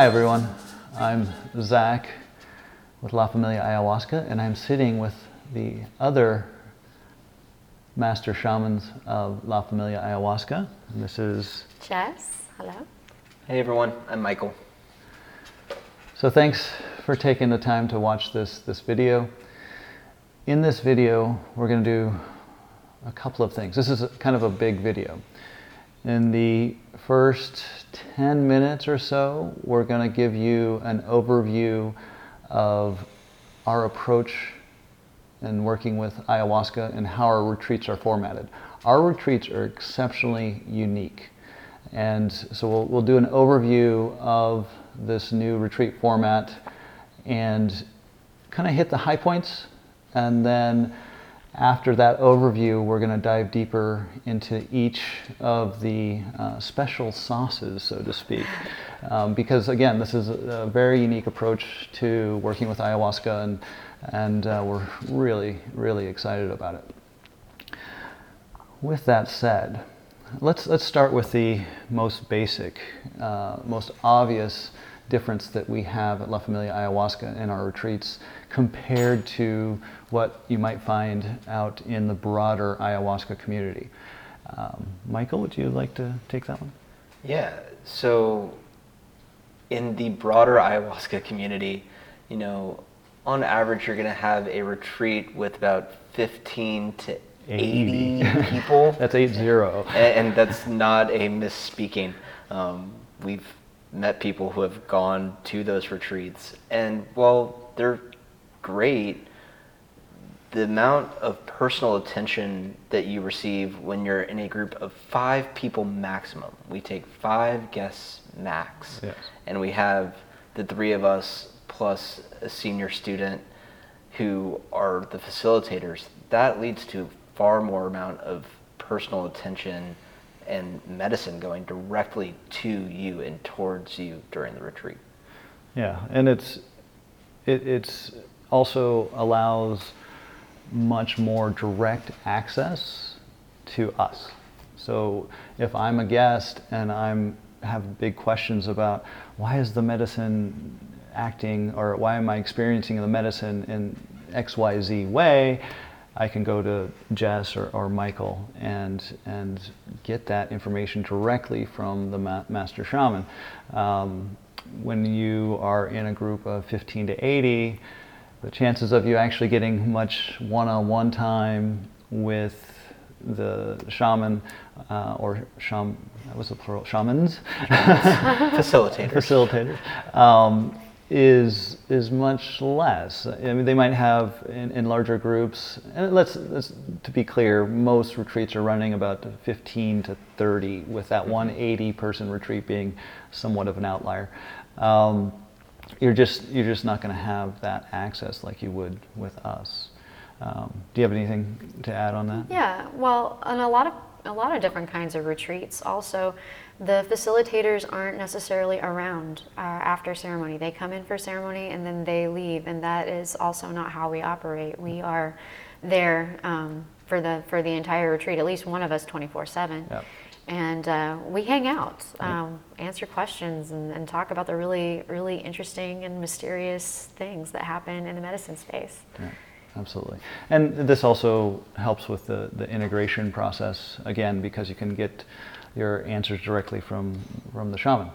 Hi everyone, I'm Zach with La Familia Ayahuasca, and I'm sitting with the other master shamans of La Familia Ayahuasca. And this is Jess, hello. Hey everyone, I'm Michael. So thanks for taking the time to watch this, this video. In this video, we're going to do a couple of things. This is a, kind of a big video. In the first 10 minutes or so, we're going to give you an overview of our approach in working with ayahuasca and how our retreats are formatted. Our retreats are exceptionally unique. And so we'll, we'll do an overview of this new retreat format and kind of hit the high points. And then after that overview, we're going to dive deeper into each of the uh, special sauces, so to speak. Um, because again, this is a, very unique approach to working with ayahuasca, and, and uh, we're really, really excited about it. With that said, let's, let's start with the most basic, uh, most obvious difference that we have at La Familia Ayahuasca in our retreats compared to what you might find out in the broader ayahuasca community. Um, Michael, would you like to take that one? Yeah, so in the broader ayahuasca community, you know, on average, you're going to have a retreat with about 15 to 80, 80 people. that's eight zero. And, and, that's not a misspeaking. Um, we've met people who have gone to those retreats, and while they're great, the amount of personal attention that you receive when you're in a group of five people maximum. We take five guests max, yes. and we have the three of us plus a senior student who are the facilitators. That leads to far more amount of personal attention and medicine going directly to you and towards you during the retreat. Yeah, and it's it it's also allows much more direct access to us. So if I'm a guest and I'm have big questions about why is the medicine acting or why am I experiencing the medicine in XYZ way, I can go to Jess or, or Michael and and get that information directly from the ma- master shaman. Um, when you are in a group of 15 to 80, the chances of you actually getting much one-on-one time with the shaman uh, or sham, that was the plural, shamans, facilitators, facilitators, um, is is much less. I mean, they might have in, in larger groups. And let's, let's to be clear, most retreats are running about 15 to 30, with that mm-hmm. 180 person retreat being somewhat of an outlier. Um, you're just you're just not going to have that access like you would with us. Um, do you have anything to add on that? Yeah, well, on a lot of a lot of different kinds of retreats, also, the facilitators aren't necessarily around uh, after ceremony. They come in for ceremony and then they leave, and that is also not how we operate. We are there um, for the for the entire retreat. At least one of us, twenty four seven and uh, we hang out, um, answer questions, and, and, talk about the really, really interesting and mysterious things that happen in the medicine space. Yeah, absolutely. And this also helps with the, the integration process, again, because you can get your answers directly from, from the shaman.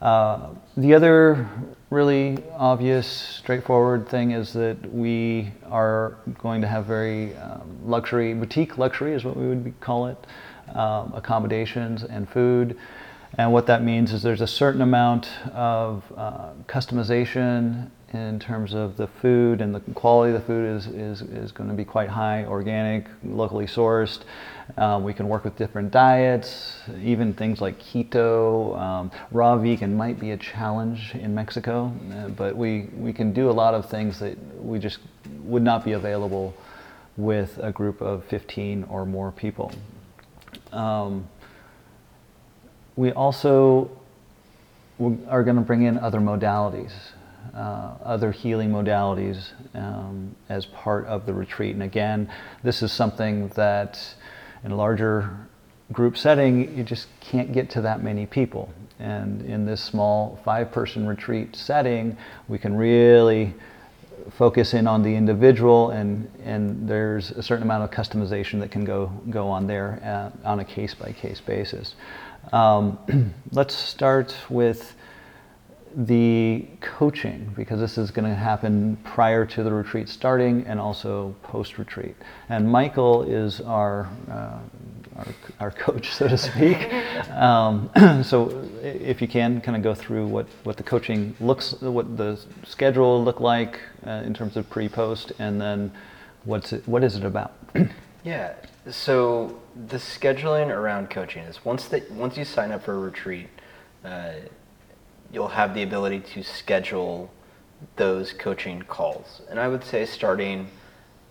Uh, the other really obvious, straightforward thing is that we are going to have very um, luxury, boutique luxury is what we would call it um, accommodations and food. And what that means is there's a certain amount of uh, customization in terms of the food and the quality of the food is, is, is going to be quite high, organic, locally sourced. Um, we can work with different diets, even things like keto. Um, raw vegan might be a challenge in Mexico, uh, but we, we can do a lot of things that we just would not be available with a group of 15 or more people. Um, we also are going to bring in other modalities, uh, other healing modalities um, as part of the retreat. And again, this is something that in larger group setting, you just can't get to that many people. And in this small five person retreat setting, we can really focus in on the individual and, and there's a certain amount of customization that can go, go on there uh, on a case by case basis. Um, let's start with the coaching because this is going to happen prior to the retreat starting and also post retreat. And Michael is our, uh, our, our, coach, so to speak. um, so if you can, kind of go through what, what the coaching looks, what the schedule will look like uh, in terms of pre post, and then what's it, what is it about? yeah. So the scheduling around coaching is once that once you sign up for a retreat. Uh, you'll have the ability to schedule those coaching calls. And I would say starting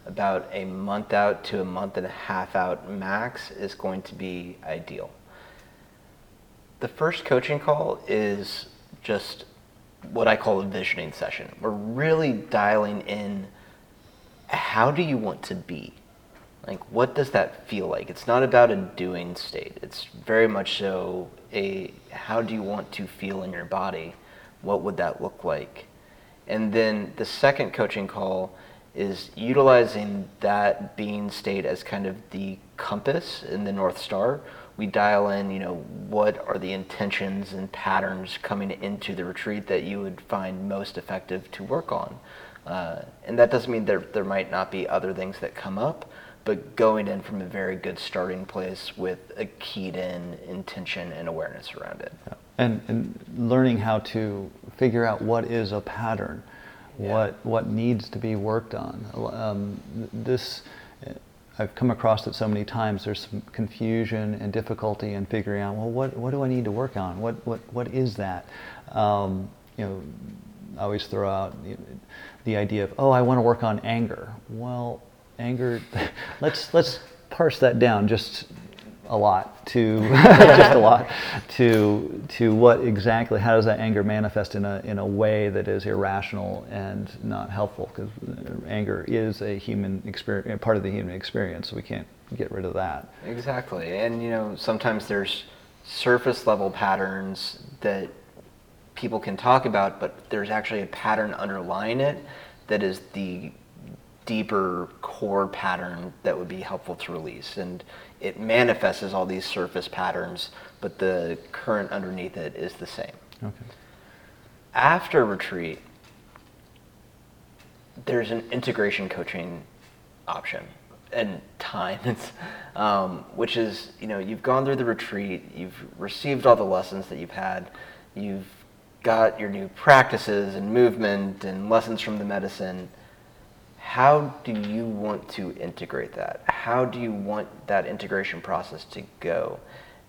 about a month out to a month and a half out max is going to be ideal. The first coaching call is just what I call a visioning session. We're really dialing in how do you want to be? Like, what does that feel like? It's not about a doing state. It's very much so a how do you want to feel in your body? What would that look like? And then the second coaching call is utilizing that being state as kind of the compass in the North Star. We dial in, you know, what are the intentions and patterns coming into the retreat that you would find most effective to work on. Uh, and that doesn't mean there, there might not be other things that come up, but going in from a very good starting place with a keyed in intention and awareness around it. Yeah. And, and learning how to figure out what is a pattern, yeah. what, what needs to be worked on. Um, this, I've come across it so many times. There's some confusion and difficulty in figuring out, well, what, what do I need to work on? What, what, what is that? Um, you know, I always throw out the idea of, oh, I want to work on anger. Well, anger. let's let's parse that down just a lot to just a lot to to what exactly how does that anger manifest in a in a way that is irrational and not helpful because anger is a human experience part of the human experience so we can't get rid of that exactly and you know sometimes there's surface level patterns that people can talk about but there's actually a pattern underlying it that is the deeper core pattern that would be helpful to release. And it manifests as all these surface patterns, but the current underneath it is the same. Okay. After retreat, there's an integration coaching option and time, um, which is, you know, you've gone through the retreat, you've received all the lessons that you've had, you've got your new practices and movement and lessons from the medicine how do you want to integrate that? How do you want that integration process to go?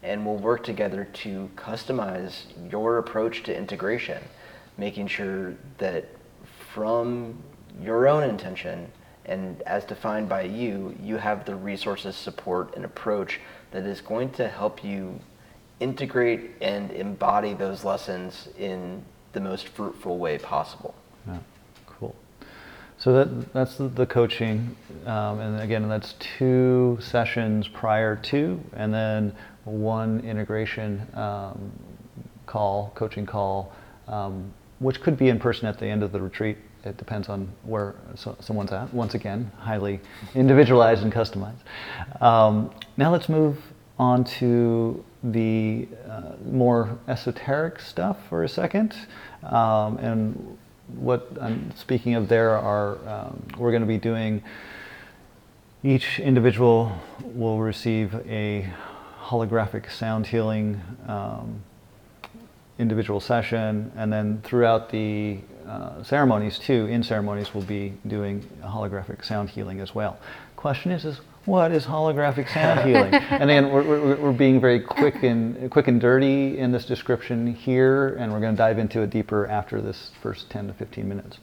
And we'll work together to customize your approach to integration, making sure that from your own intention and as defined by you, you have the resources, support, and approach that is going to help you integrate and embody those lessons in the most fruitful way possible. Yeah. So that, that's the, coaching, um, and again, that's two sessions prior to, and then one integration um, call, coaching call, um, which could be in person at the end of the retreat. It depends on where so, someone's at. Once again, highly individualized and customized. Um, now let's move on to the uh, more esoteric stuff for a second, um, and what I'm speaking of there are um, we're going to be doing. Each individual will receive a holographic sound healing um, individual session, and then throughout the uh, ceremonies too, in ceremonies, we'll be doing holographic sound healing as well. Question is, is what is holographic sound healing? and again, we're, we're, we're, being very quick and quick and dirty in this description here, and we're going to dive into it deeper after this first 10 to 15 minutes.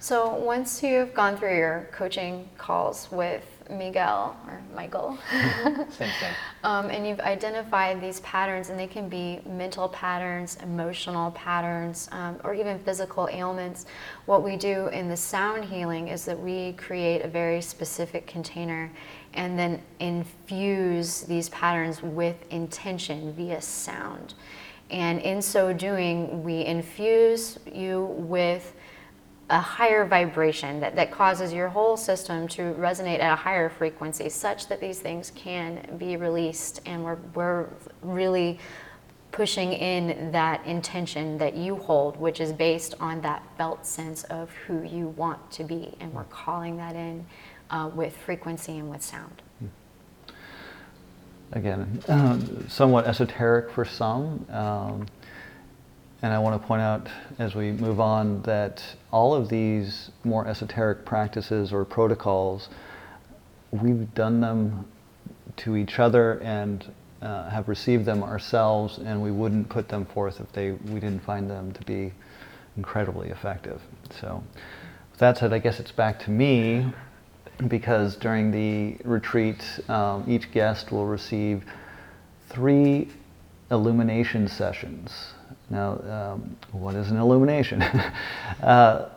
So once you've gone through your coaching calls with Miguel or Michael, same thing, um, and you've identified these patterns, and they can be mental patterns, emotional patterns, um, or even physical ailments. What we do in the sound healing is that we create a very specific container and then infuse these patterns with intention via sound. And in so doing, we infuse you with a higher vibration that, that causes your whole system to resonate at a higher frequency such that these things can be released. And we're, we're really pushing in that intention that you hold which is based on that felt sense of who you want to be. And we're calling that in uh, with frequency and with sound. Again uh, somewhat esoteric for some um, and I want to point out as we move on that all of these more esoteric practices or protocols, we've done them to each other and uh, have received them ourselves, and we wouldn't put them forth if they we didn't find them to be incredibly effective. So, with that said, I guess it's back to me because during the retreat, um, each guest will receive three illumination sessions. Now, um, what is an illumination? uh,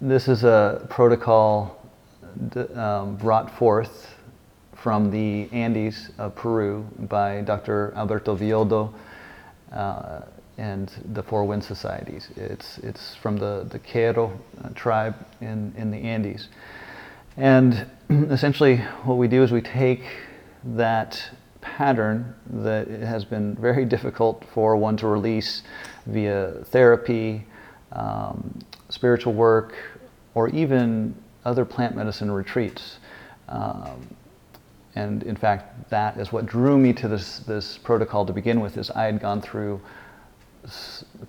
this is a protocol d- um, brought forth from the Andes of Peru by Dr. Alberto Villoldo uh, and the Four Wind Societies. It's, it's from the, the Q'ero uh, tribe in, in the Andes. And essentially, what we do is we take that pattern that has been very difficult for one to release via therapy, um, spiritual work, or even other plant medicine retreats. Um, and in fact, that is what drew me to this, this protocol to begin with. Is I had gone through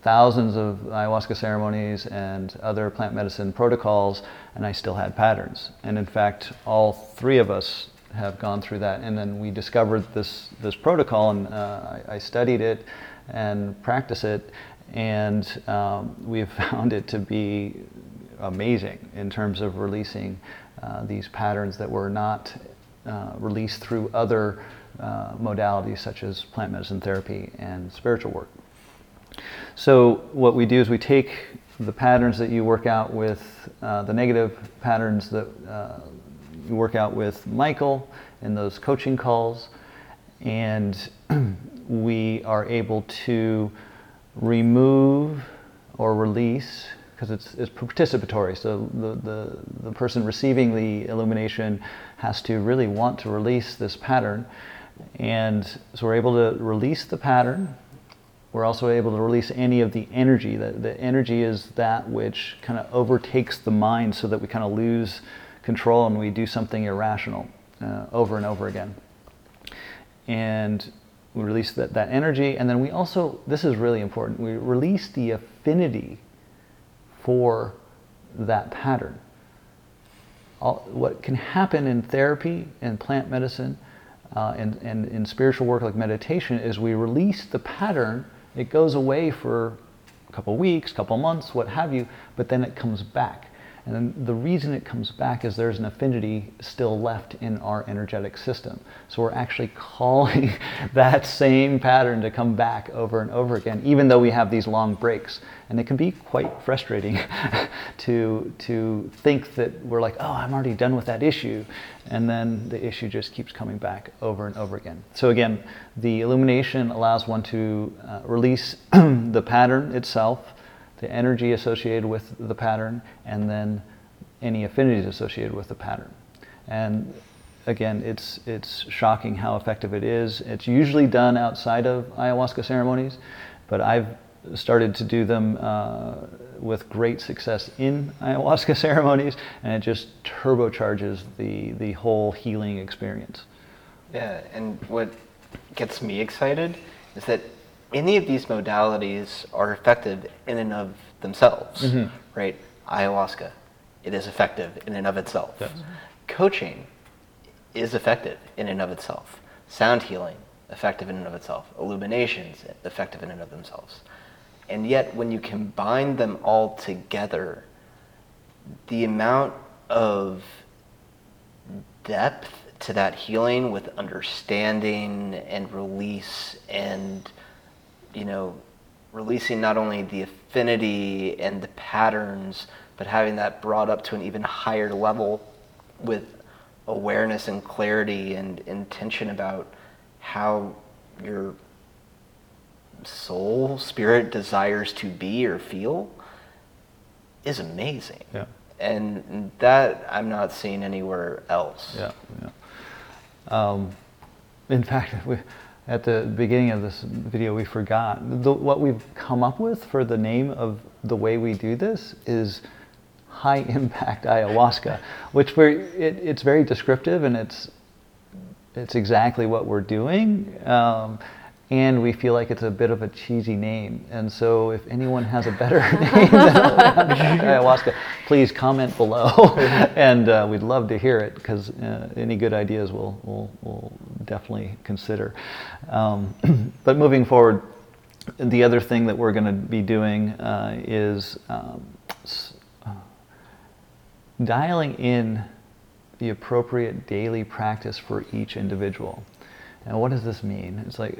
thousands of ayahuasca ceremonies and other plant medicine protocols, and I still had patterns. And in fact, all three of us have gone through that. And then we discovered this, this protocol, and uh, I, I, studied it and practiced it, and um, we've found it to be amazing in terms of releasing uh, these patterns that were not uh, released through other uh, modalities such as plant medicine therapy and spiritual work. So, what we do is we take the patterns that you work out with, uh, the negative patterns that uh, you work out with Michael in those coaching calls, and we are able to remove or release because it's, it's participatory. So the, the, the person receiving the illumination has to really want to release this pattern. And so we're able to release the pattern. We're also able to release any of the energy. The, the energy is that which kind of overtakes the mind so that we kind of lose control and we do something irrational uh, over and over again. And we release that, that energy, and then we also, this is really important, we release the affinity for that pattern. All, what can happen in therapy and plant medicine uh, and, and in spiritual work like meditation is we release the pattern, it goes away for a couple weeks, couple months, what have you, but then it comes back. And the reason it comes back is there's an affinity still left in our energetic system. So we're actually calling that same pattern to come back over and over again, even though we have these long breaks. And it can be quite frustrating to, to think that we're like, oh, I'm already done with that issue. And then the issue just keeps coming back over and over again. So again, the illumination allows one to uh, release the pattern itself the energy associated with the pattern, and then any affinities associated with the pattern. And again, it's, it's shocking how effective it is. It's usually done outside of ayahuasca ceremonies, but I've started to do them uh, with great success in ayahuasca ceremonies, and it just turbocharges the, the whole healing experience. Yeah, and what gets me excited is that any of these modalities are effective in and of themselves, mm-hmm. right? Ayahuasca, it is effective in and of itself. Yes. Coaching is effective in and of itself. Sound healing, effective in and of itself. Illuminations, effective in and of themselves. And yet, when you combine them all together, the amount of depth to that healing with understanding and release and you know releasing not only the affinity and the patterns but having that brought up to an even higher level with awareness and clarity and intention about how your soul spirit desires to be or feel is amazing Yeah. and that i'm not seeing anywhere else Yeah, yeah. Um, in fact, we, at the beginning of this video, we forgot the, what we've come up with for the name of the way we do this is high impact ayahuasca, which we're it, it's very descriptive and it's it's exactly what we're doing. Um, and we feel like it's a bit of a cheesy name. And so, if anyone has a better name than ayahuasca, please comment below, and uh, we'd love to hear it because uh, any good ideas we'll, we'll, we'll definitely consider. Um, but moving forward, the other thing that we're going to be doing uh, is um, s- uh, dialing in the appropriate daily practice for each individual. And what does this mean? It's like,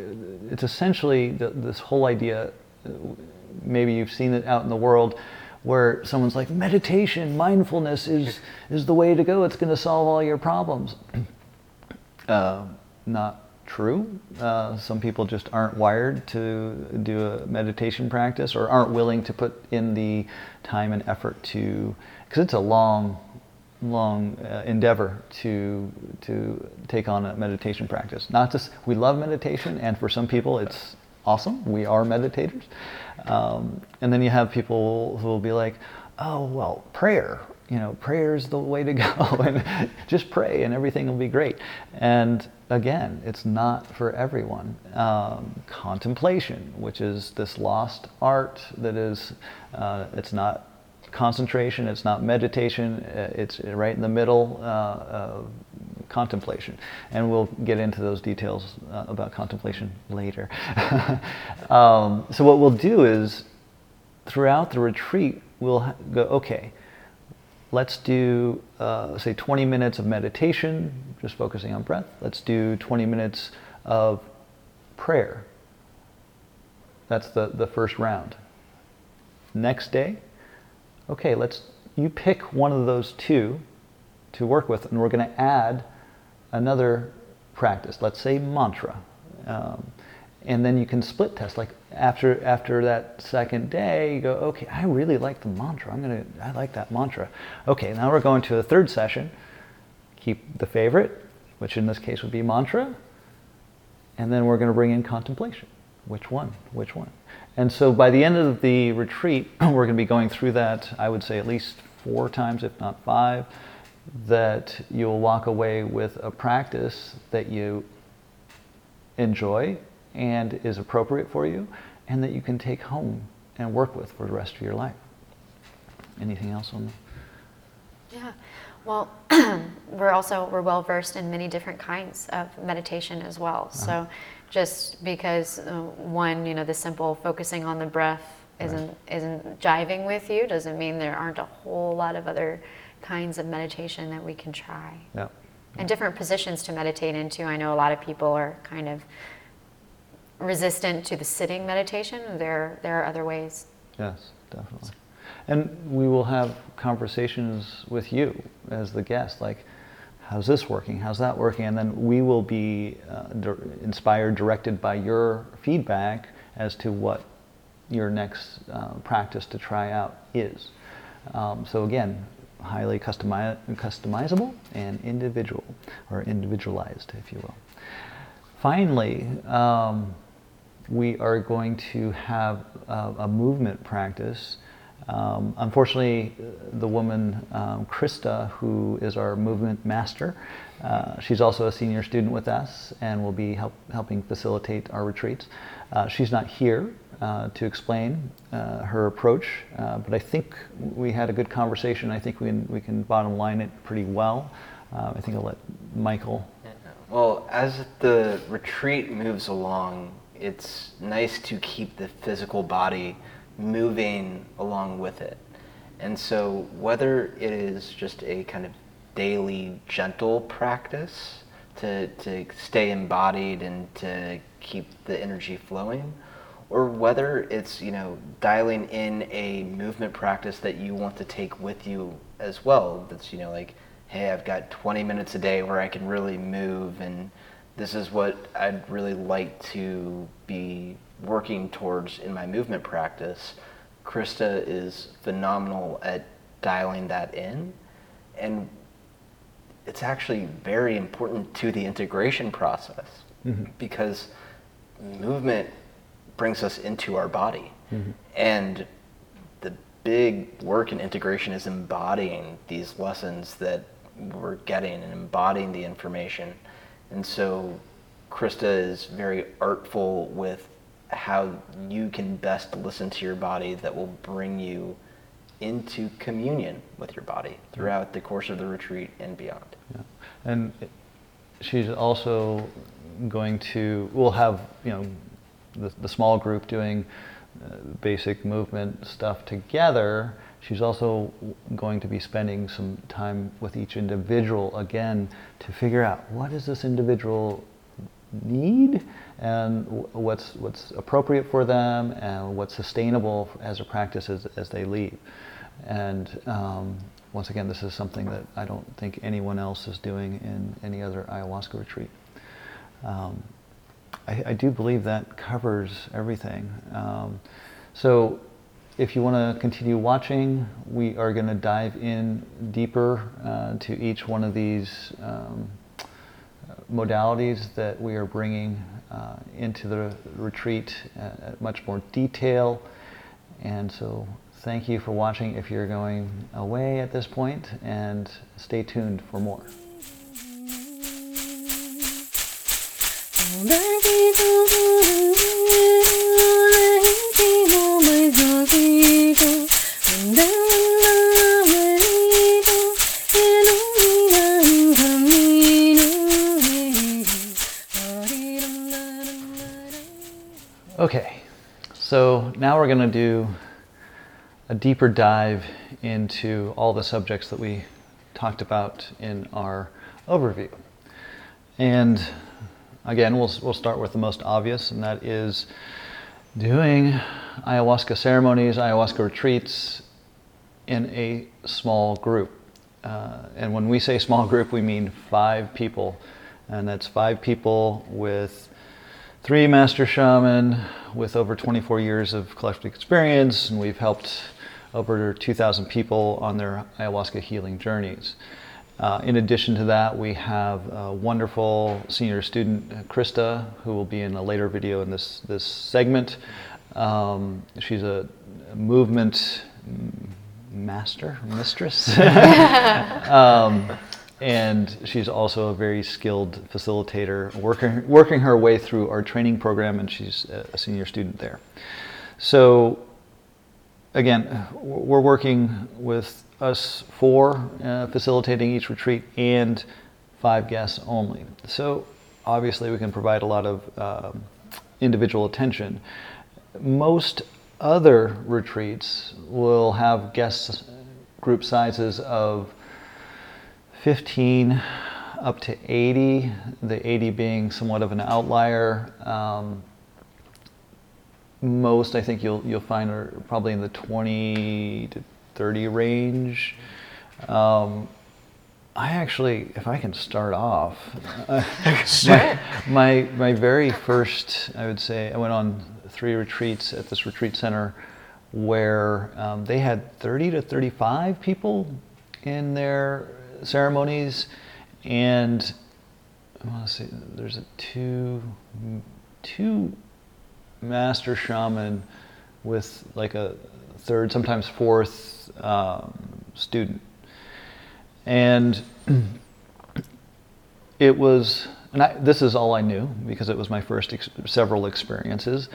it's essentially th- this whole idea, maybe you've seen it out in the world, where someone's like, meditation, mindfulness is, is the way to go, it's going to solve all your problems. Uh, not true. Uh, some people just aren't wired to do a meditation practice or aren't willing to put in the time and effort to, because it's a long, long uh, endeavor to to take on a meditation practice. Not just we love meditation, and for some people it's awesome. We are meditators, um, and then you have people who will be like, "Oh well, prayer you know, prayer is the way to go, and just pray, and everything will be great. And again, it's not for everyone. Um, contemplation, which is this lost art that is, uh, it's not concentration, it's not meditation, uh, it's right in the middle. Uh, of contemplation, and we'll get into those details uh, about contemplation later. um, so what we'll do is, throughout the retreat, we'll go, okay let's do, uh, say, 20 minutes of meditation, just focusing on breath. Let's do 20 minutes of prayer. That's the, the first round. Next day, okay, let's, you pick one of those two to work with, and we're going to add another practice. Let's say mantra. Um, and then you can split test like after after that second day you go okay i really like the mantra. I'm gonna i like that mantra. Okay now we're going to the third session. Keep the favorite which in this case would be mantra. And then we're going to bring in contemplation. Which one? Which one and so by the end of the retreat we're going to be going through that i would say at least four times if not five that you'll walk away with a practice that you enjoy and is appropriate for you and that you can take home and work with for the rest of your life. Anything else on that? Yeah. Well, we're also we're well versed in many different kinds of meditation as well. Uh-huh. So, just because uh, one, you know, the simple focusing on the breath isn't isn't jiving with you doesn't mean there aren't a whole lot of other kinds of meditation that we can try. Yeah. And different positions to meditate into. I know a lot of people are kind of resistant to the sitting meditation. There there are other ways. Yes, definitely. And we will have conversations with you as the guest, like, how's this working? How's that working? And then we will be uh, di- inspired, directed by your feedback as to what your next uh, practice to try out is. Um, so again, highly customi- customizable and individual, or individualized, if you will. Finally, um, we are going to have a, a movement practice. Um, unfortunately, the woman, um, Krista, who is our movement master, uh, she's also a senior student with us and will be help, helping facilitate our retreats. Uh, she's not here uh, to explain uh, her approach, uh, but I think we had a good conversation. I think we can, we can bottom line it pretty well. Uh, I think I'll let Michael. Well, as the retreat moves along, it's nice to keep the physical body moving along with it. And so, whether it is just a kind of daily gentle practice to, to stay embodied and to keep the energy flowing, or whether it's you know dialing in a movement practice that you want to take with you as well. That's you know like, hey, I've got 20 minutes a day where I can really move, and this is what I'd really like to be working towards in my movement practice. Krista is phenomenal at dialing that in, and it's actually very important to the integration process mm-hmm. because movement brings us into our body. Mm-hmm. And the big work in integration is embodying these lessons that we're getting and embodying the information. And so Krista is very artful with how you can best listen to your body that will bring you into communion with your body throughout the course of the retreat and beyond. Yeah. And she's also going to, we'll have, you know, the, the small group doing uh, basic movement stuff together. She's also going to be spending some time with each individual again to figure out what does this individual need and what's what's appropriate for them and what's sustainable as a practice as, as they leave. And um, once again, this is something that I don't think anyone else is doing in any other ayahuasca retreat. Um, I, I, do believe that covers everything. Um, so if you want to continue watching, we are going to dive in deeper uh, to each one of these um, modalities that we are bringing uh, into the retreat at much more detail. And so thank you for watching if you're going away at this point and stay tuned for more. Now we're going to do a deeper dive into all the subjects that we talked about in our overview. And again, we'll, we'll start with the most obvious, and that is doing ayahuasca ceremonies, ayahuasca retreats in a small group. Uh, and when we say small group, we mean five people. And that's five people with three master shaman with over 24 years of collective experience, and we've helped over 2,000 people on their ayahuasca healing journeys. Uh, in addition to that, we have a wonderful senior student, Krista, who will be in a later video in this, this segment. Um, she's a movement master, mistress. um, and she's also a very skilled facilitator, working, working her way through our training program, and she's a senior student there. So again, we're working with us four uh, facilitating each retreat and five guests only. So obviously, we can provide a lot of um, individual attention. Most other retreats will have guest group sizes of 15 up to 80, the 80 being somewhat of an outlier. Um, most I think you'll you'll find are probably in the 20 to 30 range. Um, I actually, if I can start off, my, my, my very first, I would say, I went on three retreats at this retreat center where um, they had 30 to 35 people in their ceremonies, and I want to see, there's a two two master shaman with like a third, sometimes fourth um, student. And it was, and I, this is all I knew because it was my first ex- several experiences.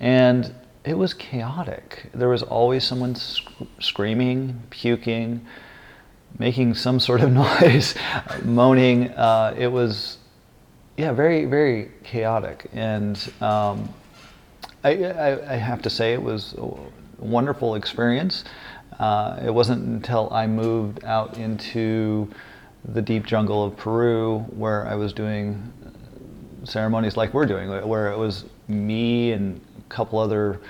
And it was chaotic. There was always someone sc- screaming, puking, making some sort of noise, moaning. Uh, it was, yeah, very, very chaotic. And um, I, I, I, have to say it was a wonderful experience. Uh, it wasn't until I moved out into the deep jungle of Peru where I was doing ceremonies like we're doing, where it was me and a couple other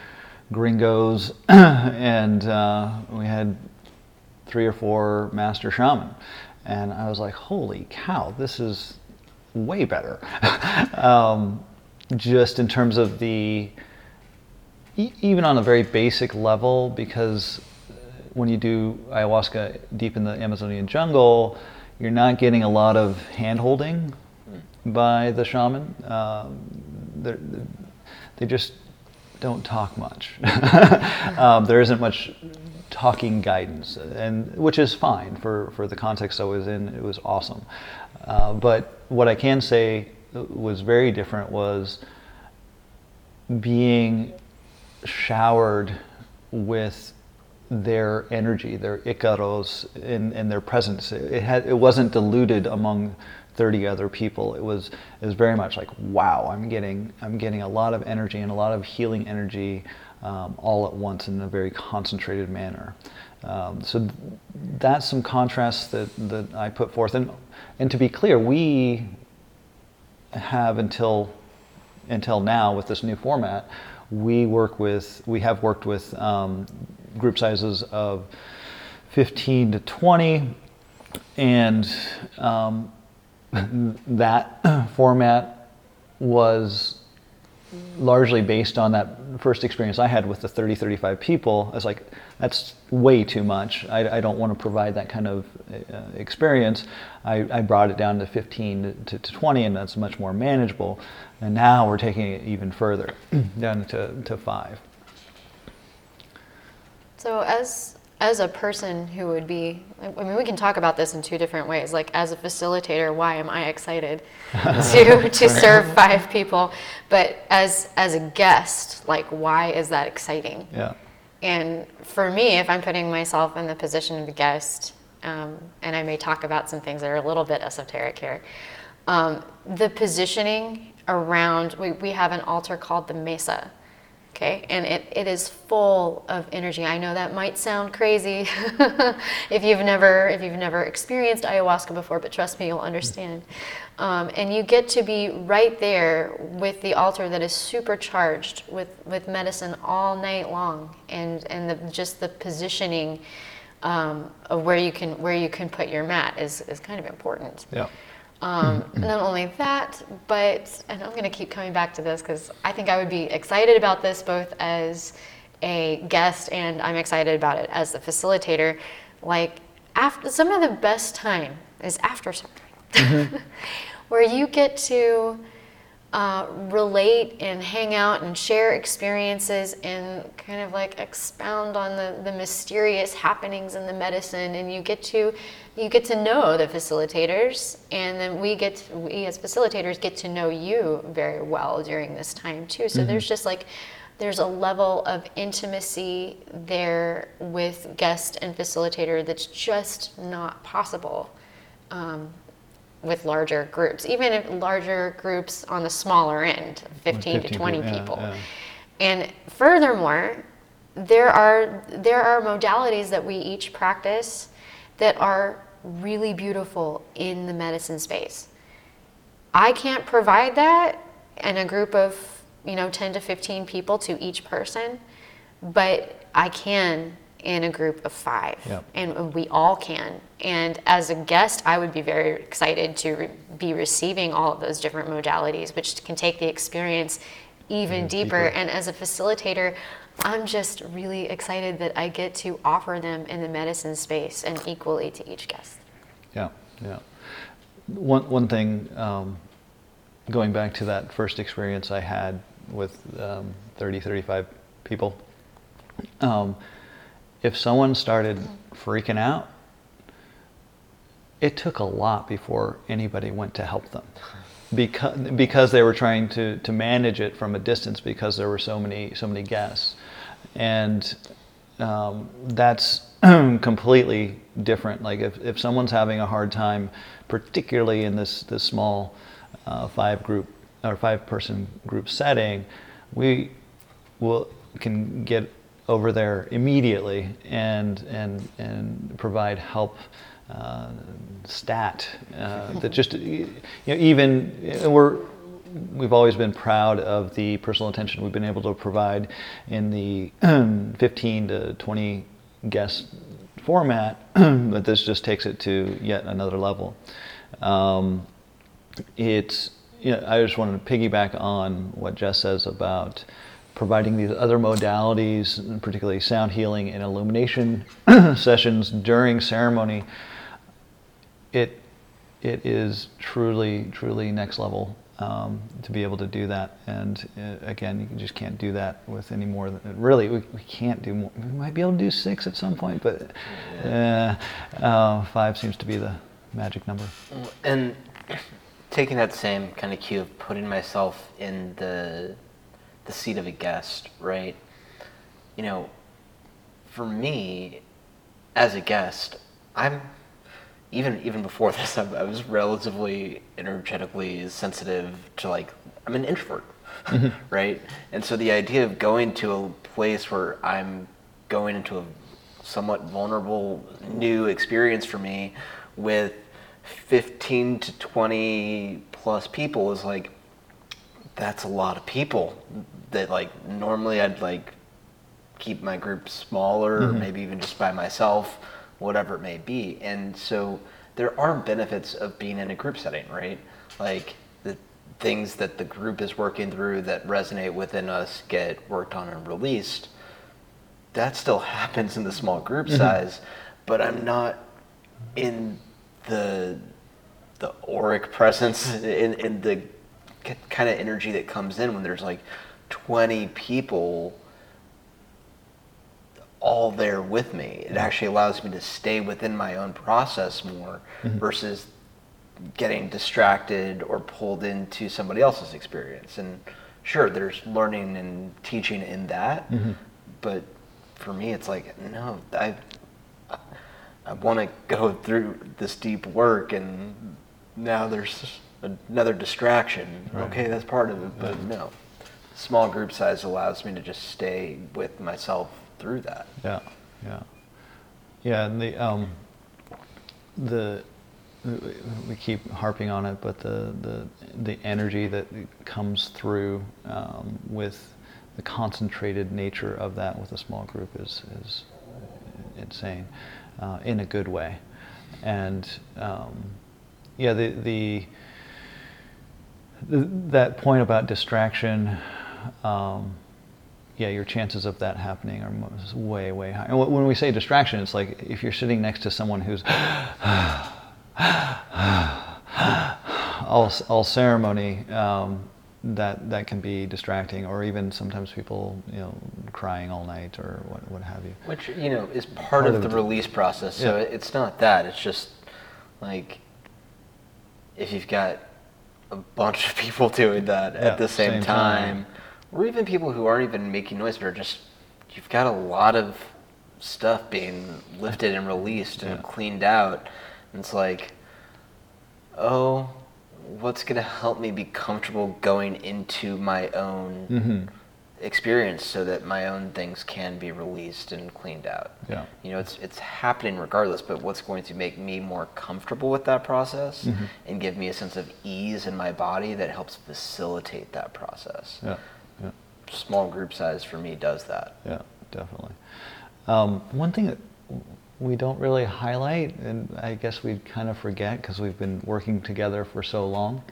gringos, and uh, we had three or four master shaman. And I was like, holy cow, this is way better. um, just in terms of the, even on a very basic level, because when you do ayahuasca deep in the Amazonian jungle, you're not getting a lot of hand holding by the shaman. Um, they just don't talk much. um, there isn't much talking guidance, and which is fine for, for the context I was in. It was awesome. Uh, but what I can say was very different was being showered with their energy, their icaros, in, in their presence. It, had, it wasn't diluted among 30 other people. It was, it was very much like, wow, I'm getting, I'm getting a lot of energy and a lot of healing energy um, all at once in a very concentrated manner. Um, so th- that's some contrast that, that I put forth. And, and to be clear, we have until, until now with this new format, we work with, we have worked with um, group sizes of 15 to 20 and um, that format was largely based on that first experience I had with the 30, 35 people. I was like, that's way too much. I, I don't want to provide that kind of uh, experience. I, I, brought it down to 15 to, to, 20, and that's much more manageable. And now we're taking it even further, down to, to five. So, as as a person who would be i mean we can talk about this in two different ways. Like as a facilitator why am i excited to to serve five people? But as as a guest like why is that exciting? Yeah. And for me if i'm putting myself in the position of a guest um, and i may talk about some things that are a little bit esoteric here um, the positioning around we, we have an altar called the mesa okay? And it, it is full of energy. I know that might sound crazy. If you've never if you've never experienced ayahuasca before but trust me you'll understand. Um, and you get to be right there with the altar that is supercharged with with medicine all night long and and the, just the positioning um, of where you can where you can put your mat is is kind of important. Yeah um, not only that, but, and I'm going to keep coming back to this because I think I would be excited about this both as a guest and I'm excited about it as the facilitator. Like, after some of the best time is after ceremony, mm-hmm. where you get to uh, relate and hang out and share experiences and kind of like expound on the, the mysterious happenings in the medicine and you get to you get to know the facilitators and then we get to, we as facilitators get to know you very well during this time too so mm-hmm. there's just like there's a level of intimacy there with guest and facilitator that's just not possible um, with larger groups, even if larger groups on the smaller end, 15, 15 to 20 people. people. Yeah, yeah. And furthermore, there are there are modalities that we each practice that are really beautiful in the medicine space. I can't provide that in a group of, you know, 10 to 15 people to each person, but I can in a group of five, yep. and we all can. And as a guest, I would be very excited to re- be receiving all of those different modalities, which can take the experience even deeper. deeper. And as a facilitator, I'm just really excited that I get to offer them in the medicine space and equally to each guest. Yeah, yeah. One one thing, um, going back to that first experience I had with um, 30, 35 people. Um, if someone started freaking out, it took a lot before anybody went to help them. Because, because they were trying to, to manage it from a distance because there were so many so many guests. And um, that's completely different. Like if, if someone's having a hard time particularly in this this small uh, five group or five person group setting we will can get over there immediately and and and provide help uh, stat uh, that just you know even we're we've always been proud of the personal attention we've been able to provide in the 15 to 20 guest format, but this just takes it to yet another level. Um, it's you know, I just wanted to piggyback on what Jess says about providing these other modalities, particularly sound healing and illumination sessions during ceremony. It it is truly truly next level um, to be able to do that. And uh, again, you just can't do that with any more than really. We, we can't do more. We might be able to do six at some point, but uh, uh, five seems to be the magic number. And taking that same kind of cue of putting myself in the the seat of a guest, right? You know, for me, as a guest, I'm even even before this, I, I was relatively energetically sensitive to like I'm an introvert, mm-hmm. right? And so the idea of going to a place where I'm going into a somewhat vulnerable new experience for me with 15 to 20 plus people is like that's a lot of people that like normally I'd like keep my group smaller mm-hmm. or maybe even just by myself whatever it may be. And so there are benefits of being in a group setting, right? Like the things that the group is working through that resonate within us get worked on and released. That still happens in the small group mm-hmm. size, but I'm not in the the auric presence in, in the kind of energy that comes in when there's like 20 people all there with me. It actually allows me to stay within my own process more mm-hmm. versus getting distracted or pulled into somebody else's experience. And sure, there's learning and teaching in that, mm-hmm. but for me, it's like no, I I want to go through this deep work, and now there's another distraction. Right. Okay, that's part of it, but no. Small group size allows me to just stay with myself through that. Yeah, yeah, yeah. And the um, the we keep harping on it, but the the the energy that comes through um, with the concentrated nature of that with a small group is is insane uh, in a good way, and um, yeah, the, the that point about distraction. Um, yeah, your chances of that happening are way, way high. And when we say distraction, it's like if you're sitting next to someone who's all, all ceremony, um, that that can be distracting, or even sometimes people, you know, crying all night or what, what have you. Which you know is part, part of, of, the release process. So yeah. it's not that. It's just like if you've got a bunch of people doing that yeah, at the same, same time, time or even people who aren't even making noise but are just you've got a lot of stuff being lifted and released and yeah. cleaned out and it's like oh what's going to help me be comfortable going into my own mm-hmm. experience so that my own things can be released and cleaned out yeah you know it's it's happening regardless but what's going to make me more comfortable with that process mm-hmm. and give me a sense of ease in my body that helps facilitate that process yeah small group size for me does that. Yeah, definitely. Um, one thing that we don't really highlight, and I guess we kind of forget because we've been working together for so long,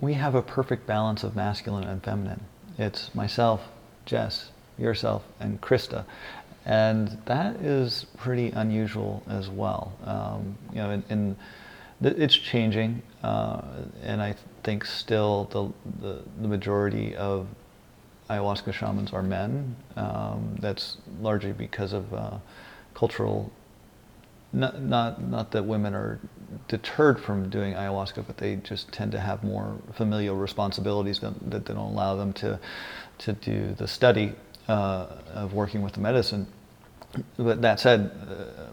we have a perfect balance of masculine and feminine. It's myself, Jess, yourself, and Krista. And that is pretty unusual as well. Um, you know, in it's changing, uh, and I think still the, the, the majority of ayahuasca shamans are men. Um, that's largely because of uh, cultural. Not, not not that women are deterred from doing ayahuasca, but they just tend to have more familial responsibilities that, that don't allow them to to do the study uh, of working with the medicine. But that said, uh,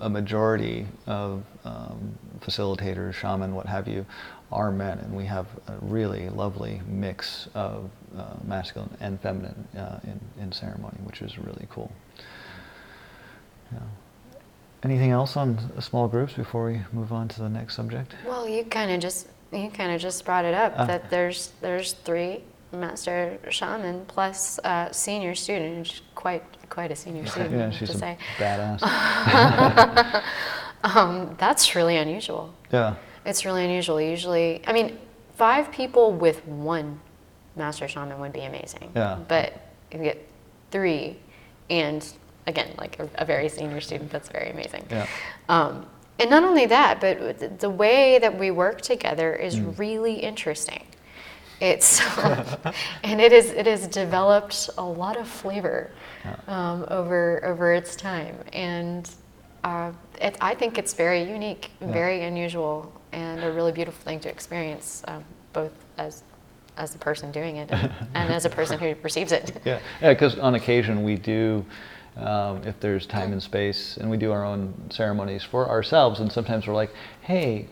a majority of um, facilitators, shaman, what have you, are men, and we have a really lovely mix of uh, masculine and feminine uh, in, in ceremony, which is really cool. Yeah. Anything else on small groups before we move on to the next subject? Well, you kind of just you kind of just brought it up Uh. that there's there's three master shaman plus uh, senior student, quite quite a senior student Yeah, to a say. badass. Um, that's really unusual. yeah. It's really unusual. Usually, I mean, five people with one master shaman would be amazing. Yeah. But you get three, and again, like a, a very senior student, that's very amazing. Yeah. Um, and not only that, but the way that we work together is Mm. really interesting. It's and it is it has developed a lot of flavor um, over over its time, and uh, it, I think it's very unique, Yeah. very unusual, and a really beautiful thing to experience, um, both as as the person doing it and, and as a person who receives it. Yeah, yeah. Because on occasion we do, um, if there's time and space, and we do our own ceremonies for ourselves. And sometimes we're like, "Hey,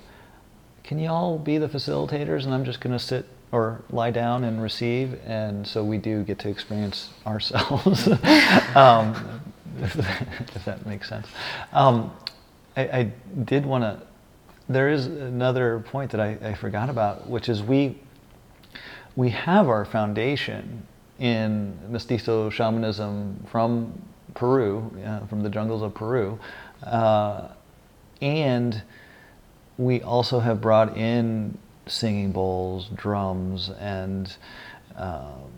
can you all be the facilitators?" And I'm just going to sit or lie down and receive. And so we do get to experience ourselves, um, if, if that makes sense. Um, I, I did want to. There is another point that I, I forgot about, which is we we have our foundation in mestizo shamanism from Peru, uh, from the jungles of Peru, uh, and we also have brought in singing bowls, drums, and um,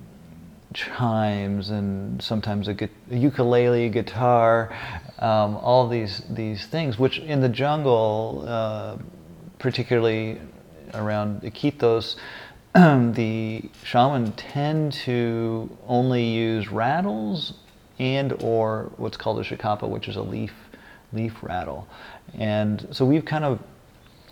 chimes, and sometimes a, gu- a ukulele, guitar, um, all these these things, which in the jungle, uh, particularly around Iquitos, the shaman tend to only use rattles and or what's called a shacapa, which is a leaf leaf rattle. And so we've kind of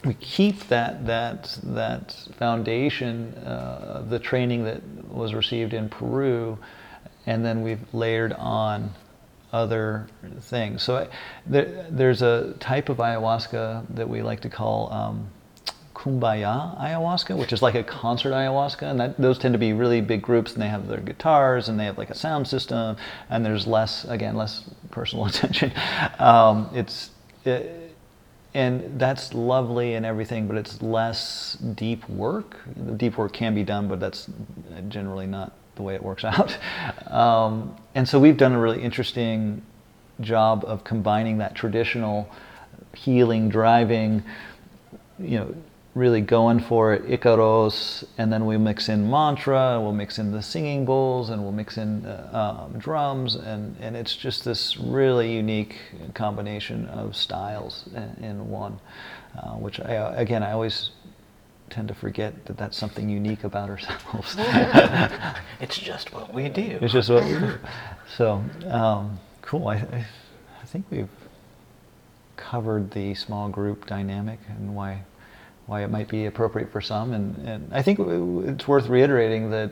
we keep that that that foundation uh, the training that was received in Peru, and then we've layered on other things. So I, there, there's a type of ayahuasca that we like to call um, kumbaya ayahuasca, which is like a concert ayahuasca, and that, those tend to be really big groups, and they have their guitars, and they have like a sound system, and there's less, again, less personal attention. Um, it's it, and that's lovely and everything, but it's less deep work. The deep work can be done, but that's generally not the way it works out. Um, and so we've done a really interesting job of combining that traditional healing, driving, you know, really going for it, Icaros, and then we mix in mantra, we'll mix in the singing bowls, and we'll mix in uh, um, drums, and, and it's just this really unique combination of styles in, in one, uh, which I, again, I always tend to forget that that's something unique about ourselves. It's just what we do. it's just what we do. So, um, cool. I, I, I think we've covered the small group dynamic and why why it might be appropriate for some. And, and I think it's worth reiterating that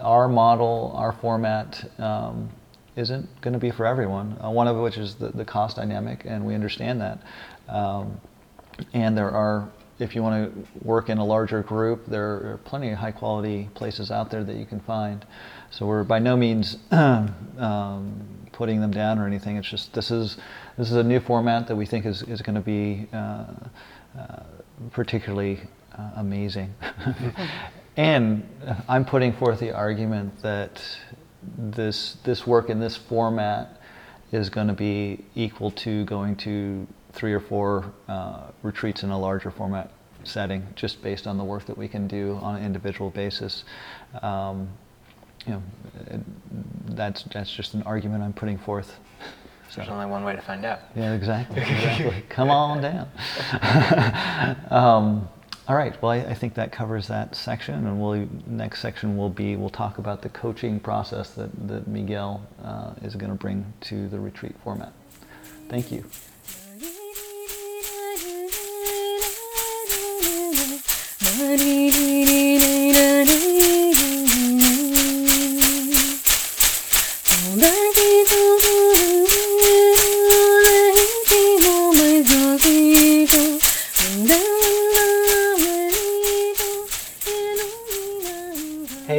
our model, our format, um, isn't going to be for everyone. Uh, one of which is the, the cost dynamic, and we understand that. Um, and there are, if you want to work in a larger group, there are plenty of high quality places out there that you can find. So we're by no means um, putting them down or anything. It's just this is this is a new format that we think is, is going to be uh, uh, particularly uh, amazing. and I'm putting forth the argument that this this work in this format is going to be equal to going to three or four uh, retreats in a larger format setting, just based on the work that we can do on an individual basis. Um, you know, that's that's just an argument I'm putting forth. So. There's only one way to find out. Yeah, exactly. exactly. Come on down. um, all right. Well, I, I, think that covers that section, and we'll next section will be we'll talk about the coaching process that that Miguel uh, is going to bring to the retreat format. Thank you. Hey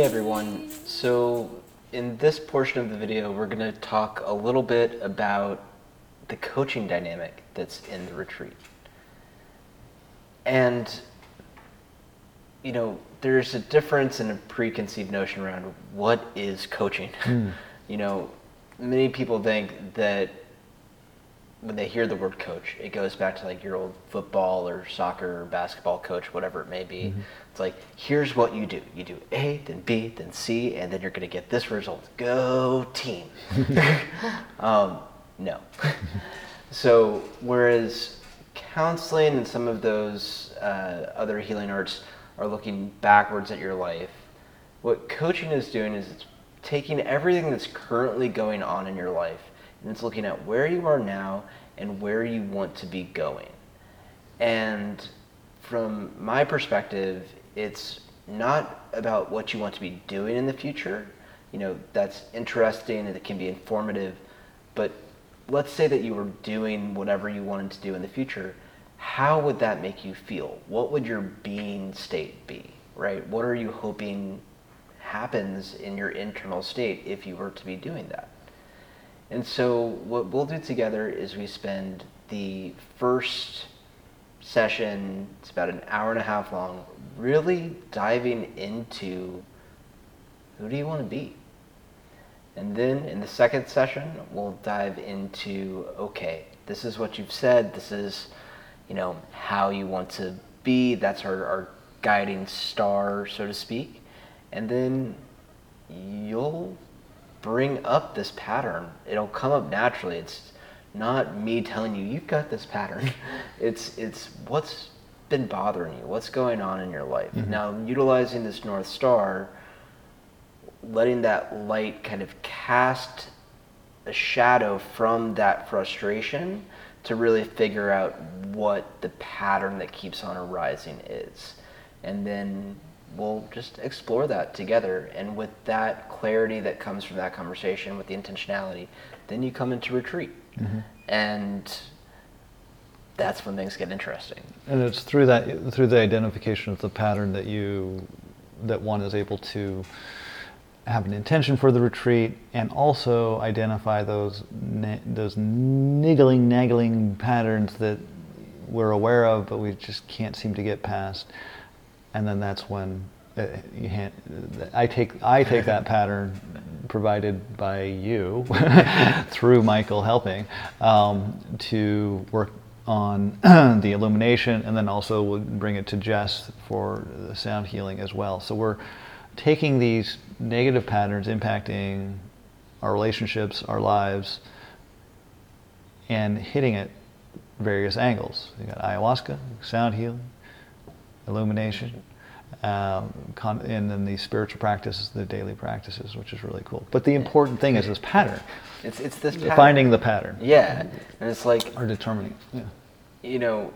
everyone, so in this portion of the video we're going to talk a little bit about the coaching dynamic that's in the retreat. And you know, there's a difference in a preconceived notion around what is coaching. you know, many people think that when they hear the word coach, it goes back to like your old football or soccer or basketball coach, whatever it may be. Mm-hmm. It's like, here's what you do. You do A, then B, then C, and then you're going to get this result. Go team. um, no. so, whereas counseling and some of those uh, other healing arts are looking backwards at your life, what coaching is doing is it's taking everything that's currently going on in your life and it's looking at where you are now and where you want to be going. And from my perspective, it's not about what you want to be doing in the future. You know, that's interesting and it can be informative, but let's say that you were doing whatever you wanted to do in the future. How would that make you feel? What would your being state be, right? What are you hoping happens in your internal state if you were to be doing that? And so what we'll do together is we spend the first session, it's about an hour and a half long, really diving into who do you want to be? And then in the second session, we'll dive into okay, this is what you've said, this is, you know, how you want to be, that's our, our guiding star, so to speak. And then you'll bring up this pattern. It'll come up naturally. It's not me telling you you've got this pattern. It's it's what's been bothering you. What's going on in your life. Mm-hmm. Now, utilizing this north star, letting that light kind of cast a shadow from that frustration to really figure out what the pattern that keeps on arising is. And then we'll just explore that together. And with that clarity that comes from that conversation, with the intentionality, then you come into retreat. Mm-hmm. And that's when things get interesting. And it's through that, through the identification of the pattern that you, that one is able to have an intention for the retreat and also identify those those niggling, nagging patterns that we're aware of, but we just can't seem to get past and then that's when uh, I take I take that pattern provided by you through Michael helping um, to work on the illumination, and then also we'll bring it to Jess for the sound healing as well. So we're taking these negative patterns impacting our relationships, our lives, and hitting it various angles. You got ayahuasca, sound healing, illumination, um, con- and then the spiritual practices, the daily practices, which is really cool. But the important thing is this pattern. It's it's this pattern. finding the pattern. Yeah, and it's like or determining. Yeah. You know,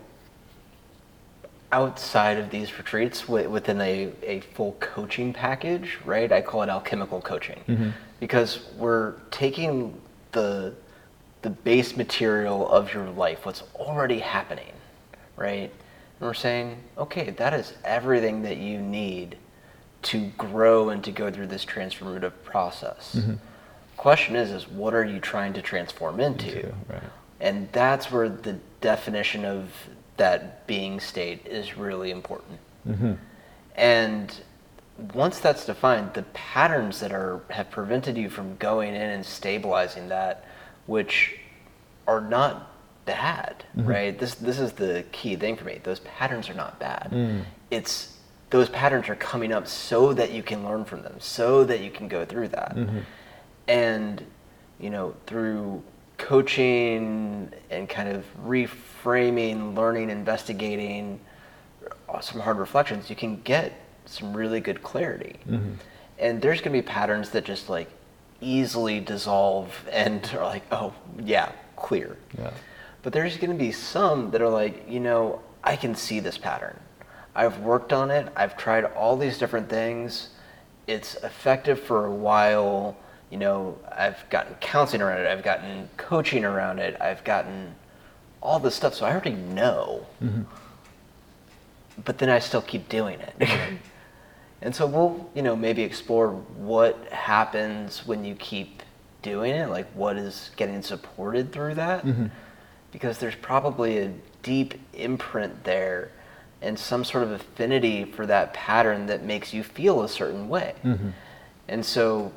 outside of these retreats, within a, a full coaching package, right? I call it alchemical coaching mm-hmm. because we're taking the the base material of your life, what's already happening, right? And we're saying, okay, that is everything that you need to grow and to go through this transformative process. Mm-hmm. Question is, is what are you trying to transform into? into right. And that's where the definition of that being state is really important. Mm-hmm. And once that's defined, the patterns that are have prevented you from going in and stabilizing that, which are not bad, mm-hmm. right? This this is the key thing for me. Those patterns are not bad. Mm. It's those patterns are coming up so that you can learn from them, so that you can go through that. Mm-hmm. And you know, through coaching and kind of reframing, learning, investigating uh, some hard reflections, you can get some really good clarity. Mm-hmm. And there's going to be patterns that just like easily dissolve and are like, oh, yeah, clear. Yeah. But there's going to be some that are like, you know, I can see this pattern. I've worked on it. I've tried all these different things. It's effective for a while. You know, I've gotten counseling around it. I've gotten coaching around it. I've gotten all this stuff. So I already know. Mm-hmm. But then I still keep doing it. And so we'll, you know, maybe explore what happens when you keep doing it, like what is getting supported through that. Because there's probably a deep imprint there and some sort of affinity for that pattern that makes you feel a certain way. And so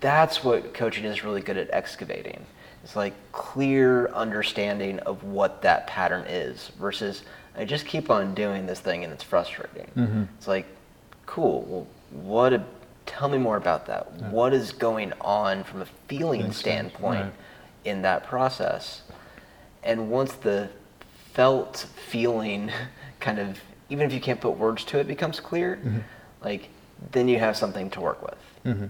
that's what coaching is really good at excavating. It's like clear understanding of what that pattern is versus I just keep on doing this thing and it's frustrating. It's like, cool. Well, what? A, tell me more about that. What is going on from a feeling standpoint right. in that process? And once the felt feeling kind of, even if you can't put words to it, becomes clear, like then you have something to work with hmm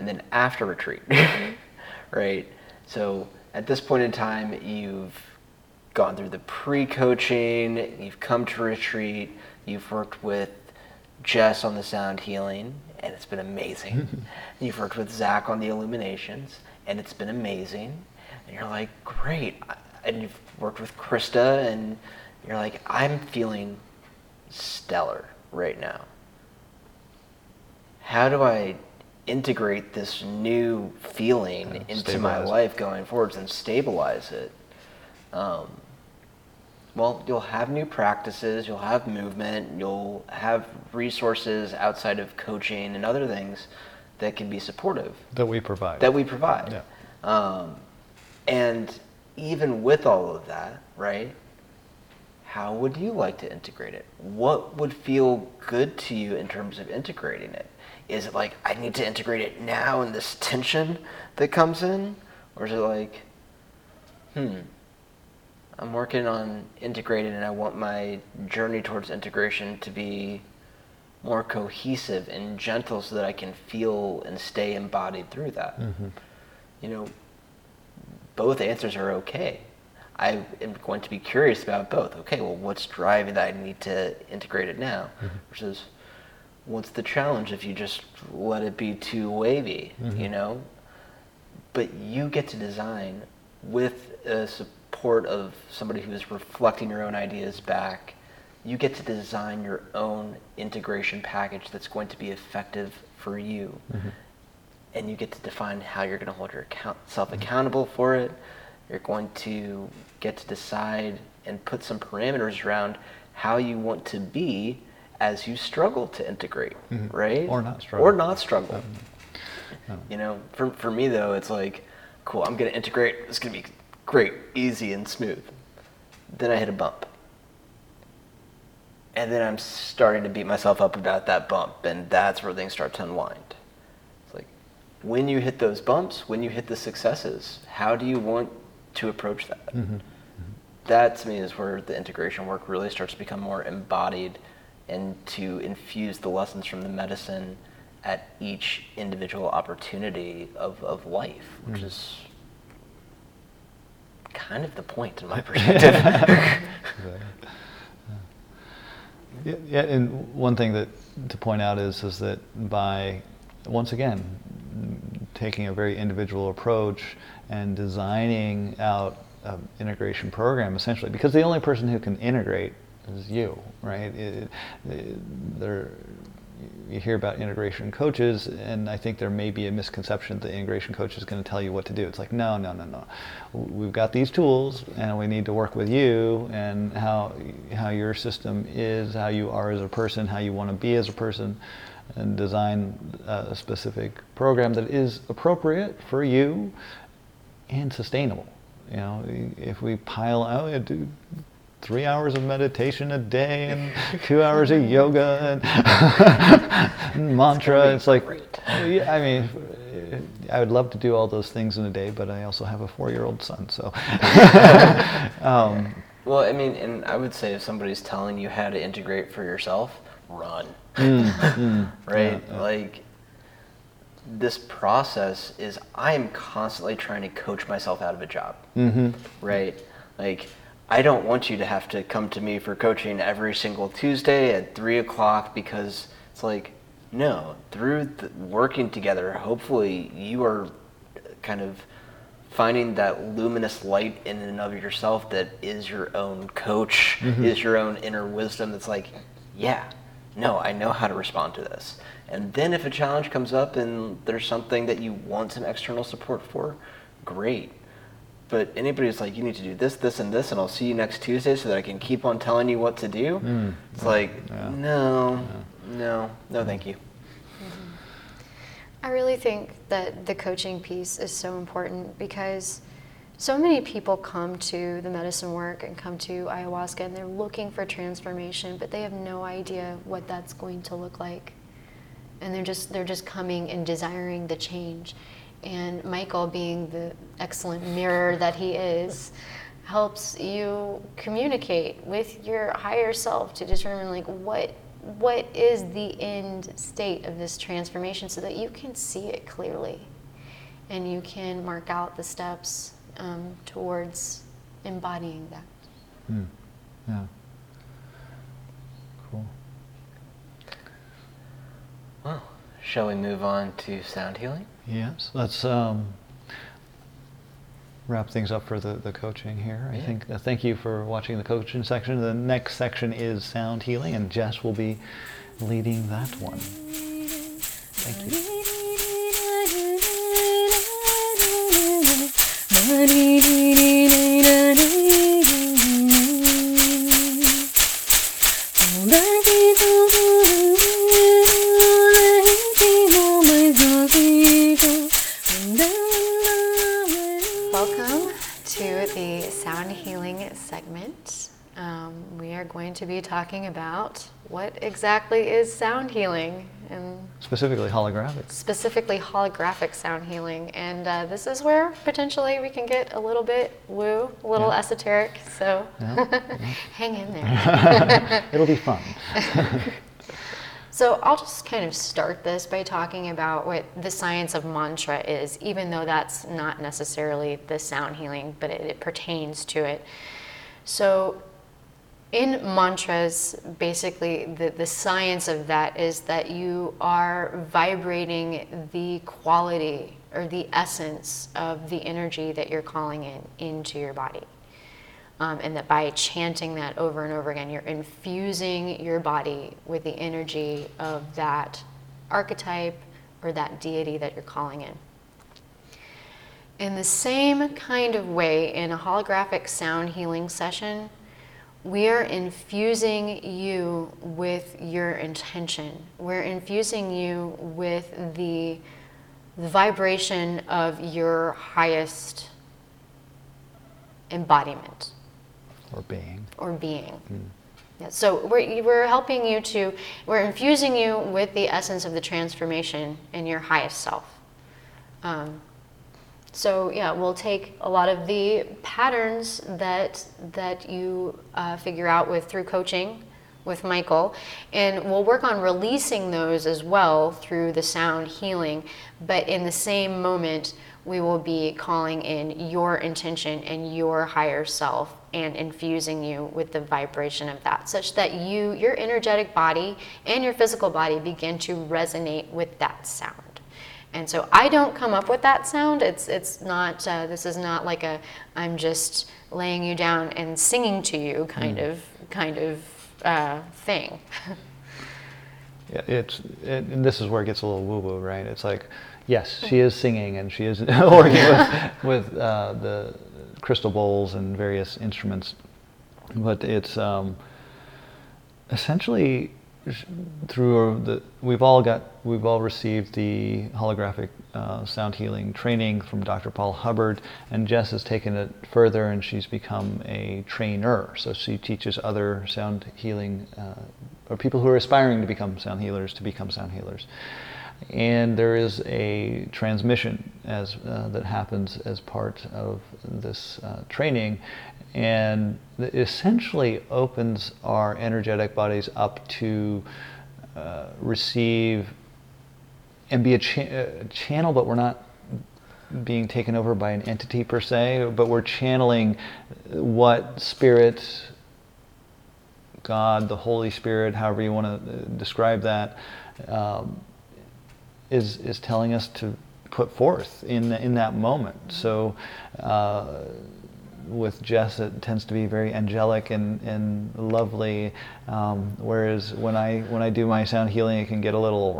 and then after retreat, right? So at this point in time, you've gone through the pre-coaching, you've come to retreat, you've worked with Jess on the sound healing, and it's been amazing. you've worked with Zach on the illuminations, and it's been amazing. And you're like, great. And you've worked with Krista, and you're like, I'm feeling stellar right now how do I integrate this new feeling Yeah, into my it. life going forwards and stabilize it? Um, well, you'll have new practices, you'll have movement, you'll have resources outside of coaching and other things that can be supportive That we provide. that we provide. Yeah. Um, and even with all of that, right? How would you like to integrate it? What would feel good to you in terms of integrating it? Is it like I need to integrate it now and this tension that comes in? Or is it like, hmm, I'm working on integrating and I want my journey towards integration to be more cohesive and gentle so that I can feel and stay embodied through that. You know, both answers are okay. I am going to be curious about both. Okay, well, what's driving that I need to integrate it now? Versus what's the challenge if you just let it be too wavy, mm-hmm. you know? But you get to design with a support of somebody who is reflecting your own ideas back. You get to design your own integration package that's going to be effective for you mm-hmm. and you get to define how you're going to hold yourself mm-hmm. accountable for it. You're going to get to decide and put some parameters around how you want to be as you struggle to integrate, mm-hmm. right? Or not struggle. Or not struggle. Mm-hmm. You know, for, for me though, it's like, cool, I'm going to integrate. It's going to be great, easy, and smooth. Then I hit a bump. And then I'm starting to beat myself up about that bump, and that's where things start to unwind. It's like when you hit those bumps, when you hit the successes, how do you want to approach that? Mm-hmm. That to me is where the integration work really starts to become more embodied and to infuse the lessons from the medicine at each individual opportunity of, of life, which hmm. is kind of the point in my perspective. Yeah, yeah, and one thing that to point out is is that by once again taking a very individual approach and designing out an integration program essentially because the only person who can integrate is you, right? It, there, you hear about integration coaches, and I think there may be a misconception that the integration coach is going to tell you what to do. It's like, no, no, no, no. We've got these tools, and we need to work with you and how how your system is, how you are as a person, how you want to be as a person, and design a specific program that is appropriate for you and sustainable. You know, if we pile oh, out, dude, three hours of meditation a day and two hours of yoga and, and mantra. be It's like, great. yeah, I mean, I would love to do all those things in a day, but I also have a four-year-old son, so. um, well, I mean, and I would say if somebody's telling you how to integrate for yourself, run. mm, right? yeah. Like this process is I am constantly trying to coach myself out of a job. mhm. Right? Like I don't want you to have to come to me for coaching every single Tuesday at three o'clock because it's like no. Through working together, hopefully you are kind of finding that luminous light in and of yourself that is your own coach, mm-hmm. is your own inner wisdom. That's like, yeah, no, I know how to respond to this. And then if a challenge comes up and there's something that you want some external support for, great. But anybody who's like, you need to do this, this, and this, and I'll see you next Tuesday so that I can keep on telling you what to do. Mm. It's like, Yeah. no, no, no, thank you. I really think that the coaching piece is so important because so many people come to the medicine work and come to ayahuasca and they're looking for transformation, but they have no idea what that's going to look like. And they're just they're just coming and desiring the change. And Michael being the excellent mirror that he is helps you communicate with your higher self to determine like what what is the end state of this transformation so that you can see it clearly and you can mark out the steps um, towards embodying that. Mm. Yeah. Cool. Well, shall we move on to sound healing? Yes, let's um, wrap things up for the, the coaching here. I think uh, thank you for watching the coaching section. The next section is sound healing, and Jess will be leading that one. Thank you. segment. Um, we are going to be talking about what exactly is sound healing and Specifically holographic. specifically holographic sound healing. And uh, this is where potentially we can get a little bit woo, a little Yeah. esoteric. So Yeah, hang in there. It'll be fun. So I'll just kind of start this by talking about what the science of mantra is, even though that's not necessarily the sound healing, but it, it pertains to it. So in mantras, basically the, the science of that is that you are vibrating the quality or the essence of the energy that you're calling in into your body. Um, and that by chanting that over and over again, you're infusing your body with the energy of that archetype or that deity that you're calling in. In the same kind of way, in a holographic sound healing session, we are infusing you with your intention. We're infusing you with the, the vibration of your highest embodiment or being. or being. Yeah, so we're, we're helping you to, we're infusing you with the essence of the transformation in your highest self. Um, so yeah, we'll take a lot of the patterns that that you uh, figure out with through coaching with Michael, and we'll work on releasing those as well through the sound healing. But in the same moment, we will be calling in your intention and your higher self and infusing you with the vibration of that, such that you, your energetic body and your physical body begin to resonate with that sound. And so I don't come up with that sound. It's it's not. Uh, this is not like a I'm just laying you down and singing to you kind of kind of uh, thing. Yeah, it's it, and this is where it gets a little woo woo, right? It's like, yes, she is singing and she is working with, with uh, the crystal bowls and various instruments, but it's um, essentially through the we've all got we've all received the holographic uh, sound healing training from Dr. Paul Hubbard, and Jess has taken it further and she's become a trainer. So she teaches other sound healing uh, or people who are aspiring to become sound healers to become sound healers. And there is a transmission as uh, that happens as part of this uh, training, and essentially opens our energetic bodies up to uh, receive and be a, cha- a channel, but we're not being taken over by an entity per se, but we're channeling what spirit, God, the Holy Spirit, however you want to describe that, um, is is telling us to put forth in in that moment. So. Uh, with Jess, it tends to be very angelic and, and lovely. Um, whereas when I when I do my sound healing, it can get a little.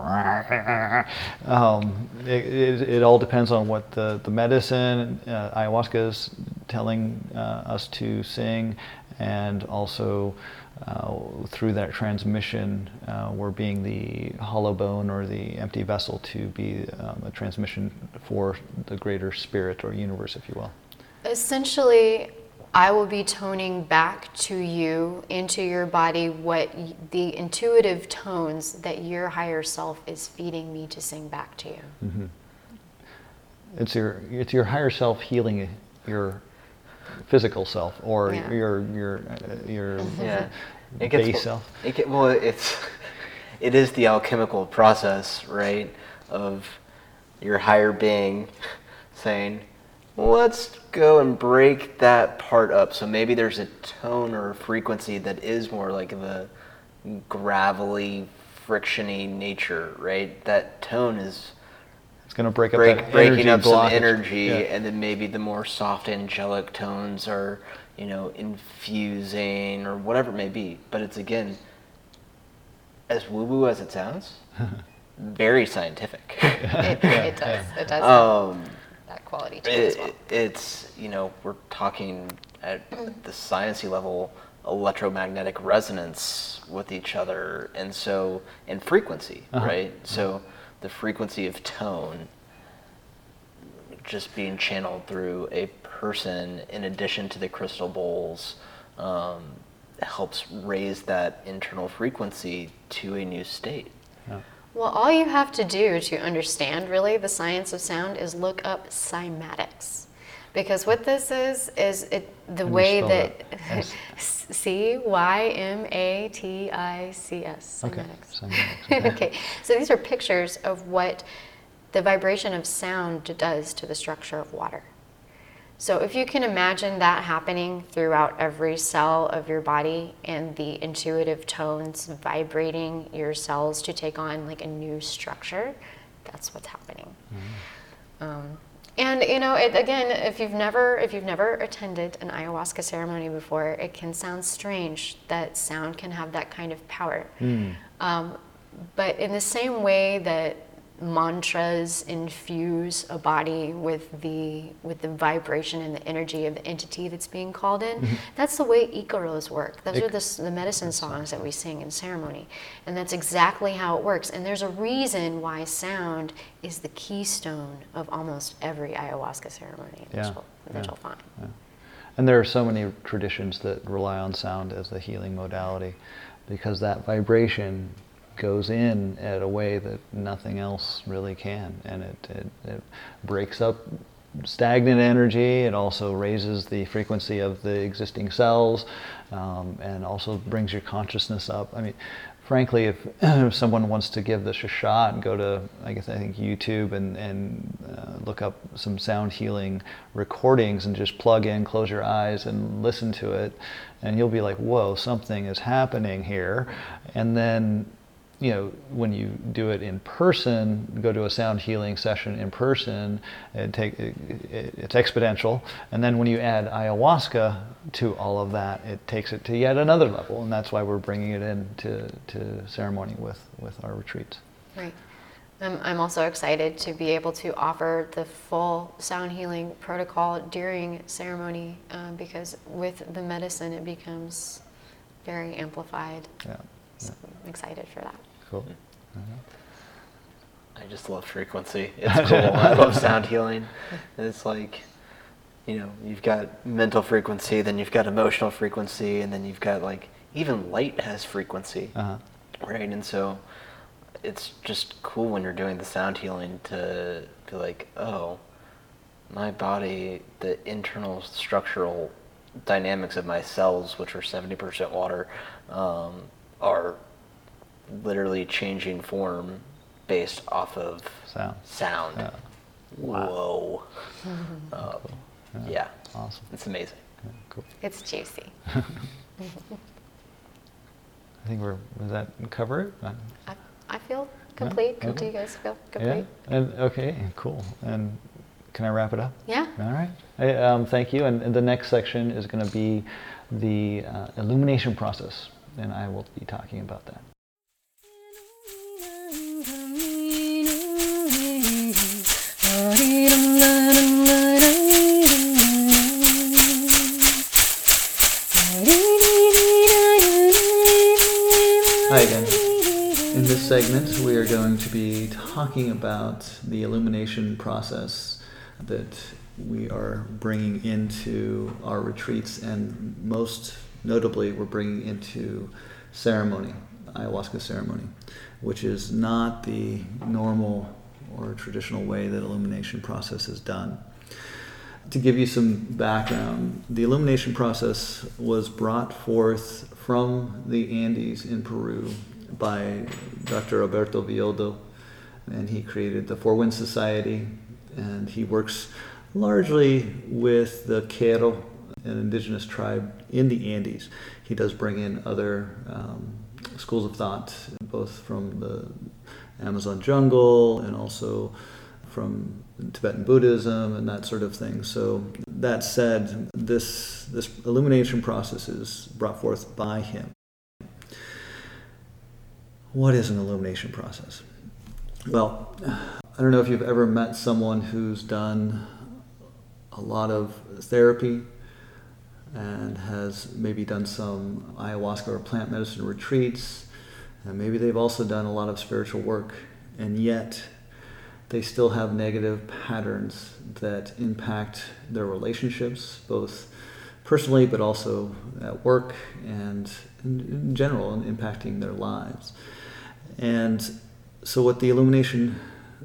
Um, it, it, it, all depends on what the the medicine uh, ayahuasca is telling uh, us to sing, and also. Uh, through that transmission, uh, we're being the hollow bone or the empty vessel to be um, a transmission for the greater spirit or universe, if you will. Essentially, I will be toning back to you into your body what the intuitive tones that your higher self is feeding me to sing back to you. Mm-hmm. It's your it's your higher self healing your physical self or yeah. your your uh, your yeah. it gets, base self. It get, well, it's it is the alchemical process, right? Of your higher being saying, let's go and break that part up. So maybe there's a tone or a frequency that is more like the gravelly, frictiony nature, right? That tone is it's going to break up break, that breaking up blockage. some energy, yeah. and then maybe the more soft angelic tones are, you know, infusing or whatever it may be. But it's again, as woo woo as it sounds, very scientific. it, it, does. It does. Um, that quality to it, it as well. It's you know we're talking at the sciencey level electromagnetic resonance with each other, and so and frequency, uh-huh. right? So the frequency of tone just being channeled through a person in addition to the crystal bowls um, helps raise that internal frequency to a new state. Yeah. Well, all you have to do to understand really the science of sound is look up cymatics. Because what this is, is it, the way that, C Y M A T I C S. Cymatics. Okay. okay. okay. So these are pictures of what the vibration of sound does to the structure of water. So if you can imagine that happening throughout every cell of your body and the intuitive tones vibrating your cells to take on like a new structure, that's what's happening. Mm-hmm. Um, and you know, it, again, if you've never if you've never attended an ayahuasca ceremony before, it can sound strange that sound can have that kind of power. Mm. Um, but in the same way that mantras infuse a body with the with the vibration and the energy of the entity that's being called in. Mm-hmm. That's the way Icaros work. Those are the, the medicine songs that we sing in ceremony, and that's exactly how it works. And there's a reason why sound is the keystone of almost every ayahuasca ceremony that, yeah. you'll, that yeah. you'll find. Yeah. And there are so many traditions that rely on sound as the healing modality because that vibration goes in at a way that nothing else really can. And it, it, it breaks up stagnant energy. It also raises the frequency of the existing cells um, and also brings your consciousness up. I mean, frankly, if, if, someone wants to give this a shot go to, I guess I think YouTube and, and uh, look up some sound healing recordings and just plug in, close your eyes and listen to it, and you'll be like, whoa, something is happening here. And then you know, when you do it in person, go to a sound healing session in person, it take, it, it's exponential. And then when you add ayahuasca to all of that, it takes it to yet another level. And that's why we're bringing it into to ceremony with, with our retreats. Right. I'm, I'm also excited to be able to offer the full sound healing protocol during ceremony um, because with the medicine, it becomes very amplified. Yeah. So. I'm excited for that. Cool. I just love frequency. It's cool. I love sound healing. And it's like, you know, you've got mental frequency, then you've got emotional frequency, and then you've got like even light has frequency, uh-huh. right? And so it's just cool when you're doing the sound healing to be like, oh, my body, the internal structural dynamics of my cells, which are 70% water, um, are literally changing form based off of sound. Sound. Yeah. Whoa. Uh, cool. yeah. yeah. Awesome. It's amazing. Yeah, cool. It's juicy. I think we're. Does that cover it? I, I feel complete. Yeah? Okay. Do you guys feel complete? Yeah. And okay. Cool. And can I wrap it up? Yeah. All right. Hey, um, thank you. And, and the next section is going to be the uh, illumination process, and I will be talking about that. Hi again. In this segment, we are going to be talking about the illumination process that we are bringing into our retreats, and most notably, we're bringing into ceremony, ayahuasca ceremony, which is not the normal or traditional way that illumination process is done. To give you some background, the illumination process was brought forth from the Andes in Peru by Dr. Alberto Villoldo, and he created the Four Winds Society, and he works largely with the Q'ero, an indigenous tribe in the Andes. He does bring in other um, schools of thought, both from the Amazon jungle and also from Tibetan Buddhism and that sort of thing. So that said, this this illumination process is brought forth by him. What is an illumination process? Well, I don't know if you've ever met someone who's done a lot of therapy and has maybe done some ayahuasca or plant medicine retreats, and maybe they've also done a lot of spiritual work, and yet they still have negative patterns that impact their relationships, both personally but also at work and in, general, and impacting their lives. And so, what the illumination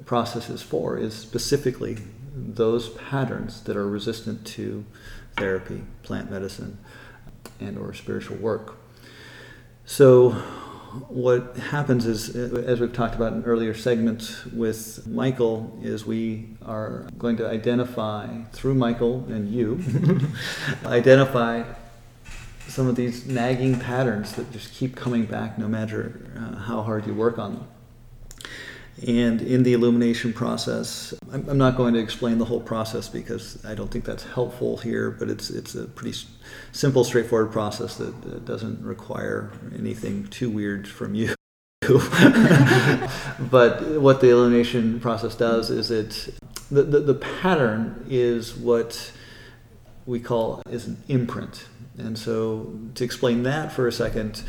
process is for is specifically those patterns that are resistant to therapy, plant medicine, and or spiritual work. So what happens is, as we've talked about in earlier segments with Michael, is we are going to identify through Michael and you, identify some of these nagging patterns that just keep coming back no matter uh, how hard you work on them. And in the illumination process, I'm, I'm, not going to explain the whole process because I don't think that's helpful here, but it's, it's a pretty simple, straightforward process that, that doesn't require anything too weird from you. but what the illumination process does is it, the, the, the pattern is what we call is an imprint. And so to explain that for a second,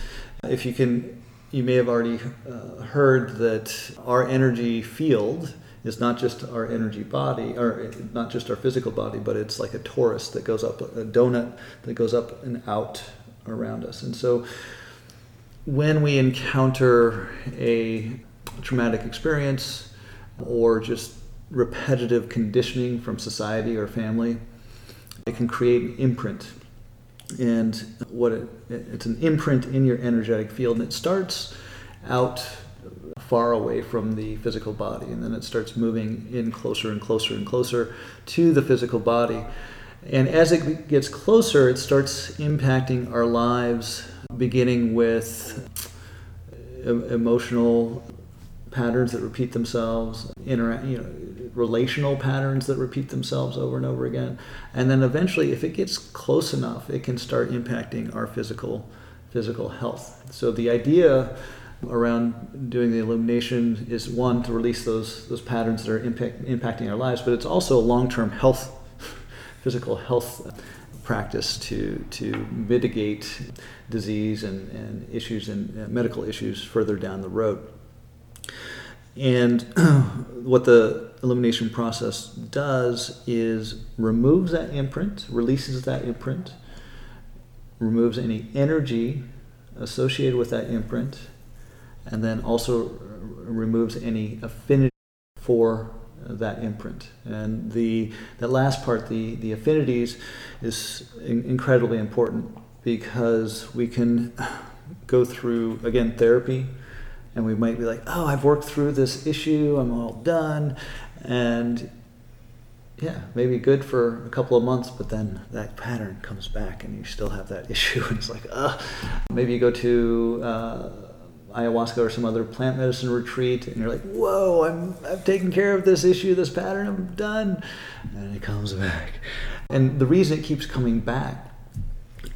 if you can you may have already uh, heard that our energy field is not just our energy body, or not just our physical body, but it's like a torus that goes up, a donut that goes up and out around us. And so when we encounter a traumatic experience or just repetitive conditioning from society or family, it can create an imprint and what it, it's an imprint in your energetic field and it starts out far away from the physical body and then it starts moving in closer and closer and closer to the physical body. And as it gets closer it starts impacting our lives beginning with uh, emotional patterns that repeat themselves, you know, relational patterns that repeat themselves over and over again, and then eventually, if it gets close enough, it can start impacting our physical physical health. So the idea around doing the illumination is one to release those those patterns that are impact, impacting our lives, but it's also a long-term health, physical health practice to to mitigate disease and, and issues and medical issues further down the road. And what the illumination process does is removes that imprint, releases that imprint, removes any energy associated with that imprint, and then also removes any affinity for that imprint. And the that last part, the the affinities, is in, incredibly important because we can go through again therapy and we might be like, oh, I've worked through this issue, I'm all done, and yeah, maybe good for a couple of months, but then that pattern comes back and you still have that issue. And it's like, uh, maybe you go to uh, ayahuasca or some other plant medicine retreat, and you're like, "Whoa, I'm I've taken care of this issue, this pattern, I'm done," and it comes back. And the reason it keeps coming back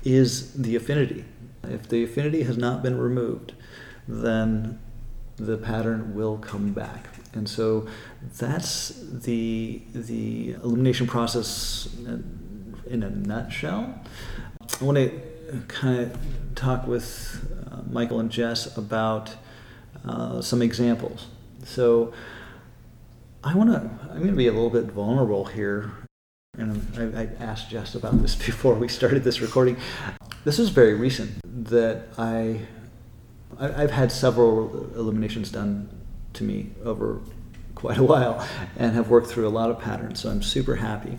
is the affinity. If the affinity has not been removed, then the pattern will come back. And so that's the the illumination process in a nutshell. I want to kind of talk with uh, Michael and Jess about uh, some examples. So I want to. I'm going to be a little bit vulnerable here, and I, I asked Jess about this before we started this recording. This is very recent that I. I I've had several illuminations done to me over quite a while and have worked through a lot of patterns. So I'm super happy.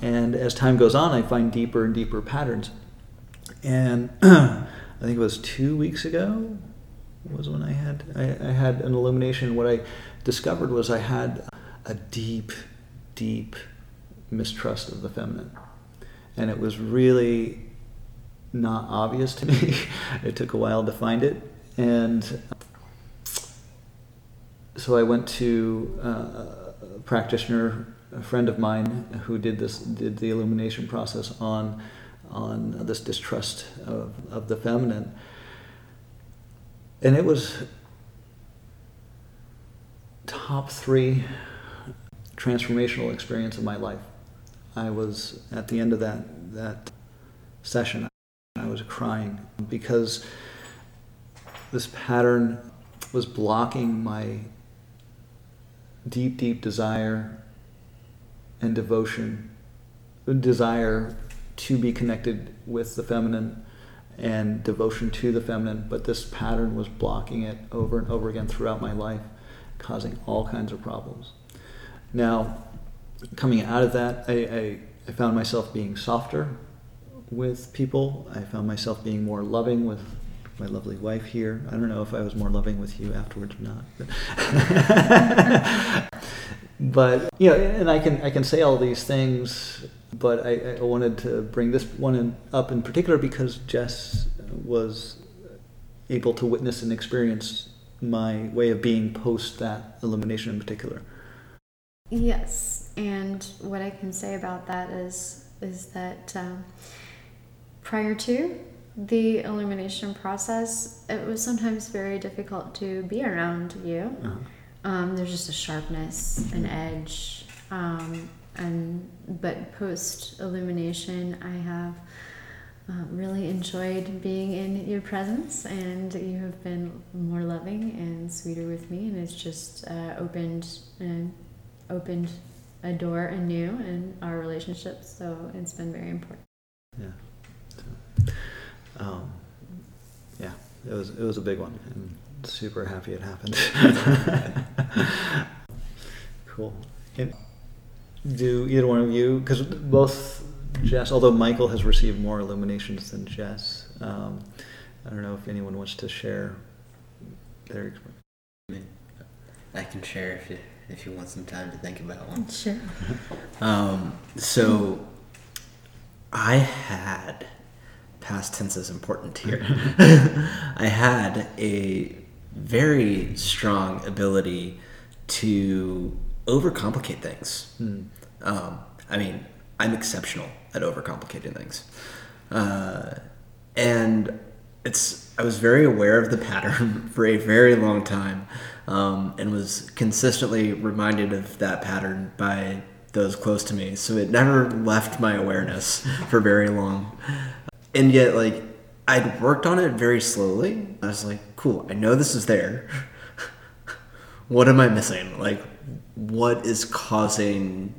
And as time goes on, I find deeper and deeper patterns. And I think it was two weeks ago was when I had I, I had an illumination. What I discovered was I had a deep, deep mistrust of the feminine, and it was really not obvious to me. it took a while to find it, and so I went to uh, a practitioner, a friend of mine, who did this did the illumination process on on this distrust of, of the feminine. And it was top three transformational experience of my life. I was at the end of that that session. I was crying because this pattern was blocking my deep, deep desire and devotion, desire to be connected with the feminine and devotion to the feminine, but this pattern was blocking it over and over again throughout my life, causing all kinds of problems. Now, coming out of that, I, I, I found myself being softer with people. I found myself being more loving with my lovely wife here. I don't know if I was more loving with you afterwards or not. But, but you know, and I can I can say all these things but I, I wanted to bring this one in, up in particular because Jess was able to witness and experience my way of being post that illumination in particular. Yes, and what I can say about that is is that um, prior to the illumination process, it was sometimes very difficult to be around you. Uh-huh. Um, there's just a sharpness, an edge. Um, and but post illumination i have uh, really enjoyed being in your presence and you have been more loving and sweeter with me and it's just uh, opened and opened a door anew in our relationship so it's been very important yeah so, um, yeah it was it was a big one and super happy it happened cool and, do either one of you, because both Jess, although Michael has received more illuminations than Jess, um, I don't know if anyone wants to share their experience. I can share if you if you want some time to think about one. Sure. Um, so I had past tense is important here. I had a very strong ability to overcomplicate things. Mm. Um, I mean, I'm exceptional at overcomplicating things, uh, and it's. I was very aware of the pattern for a very long time, um, and was consistently reminded of that pattern by those close to me. So it never left my awareness for very long, and yet like I'd worked on it very slowly. I was like, cool. I know this is there. what am I missing? Like, what is causing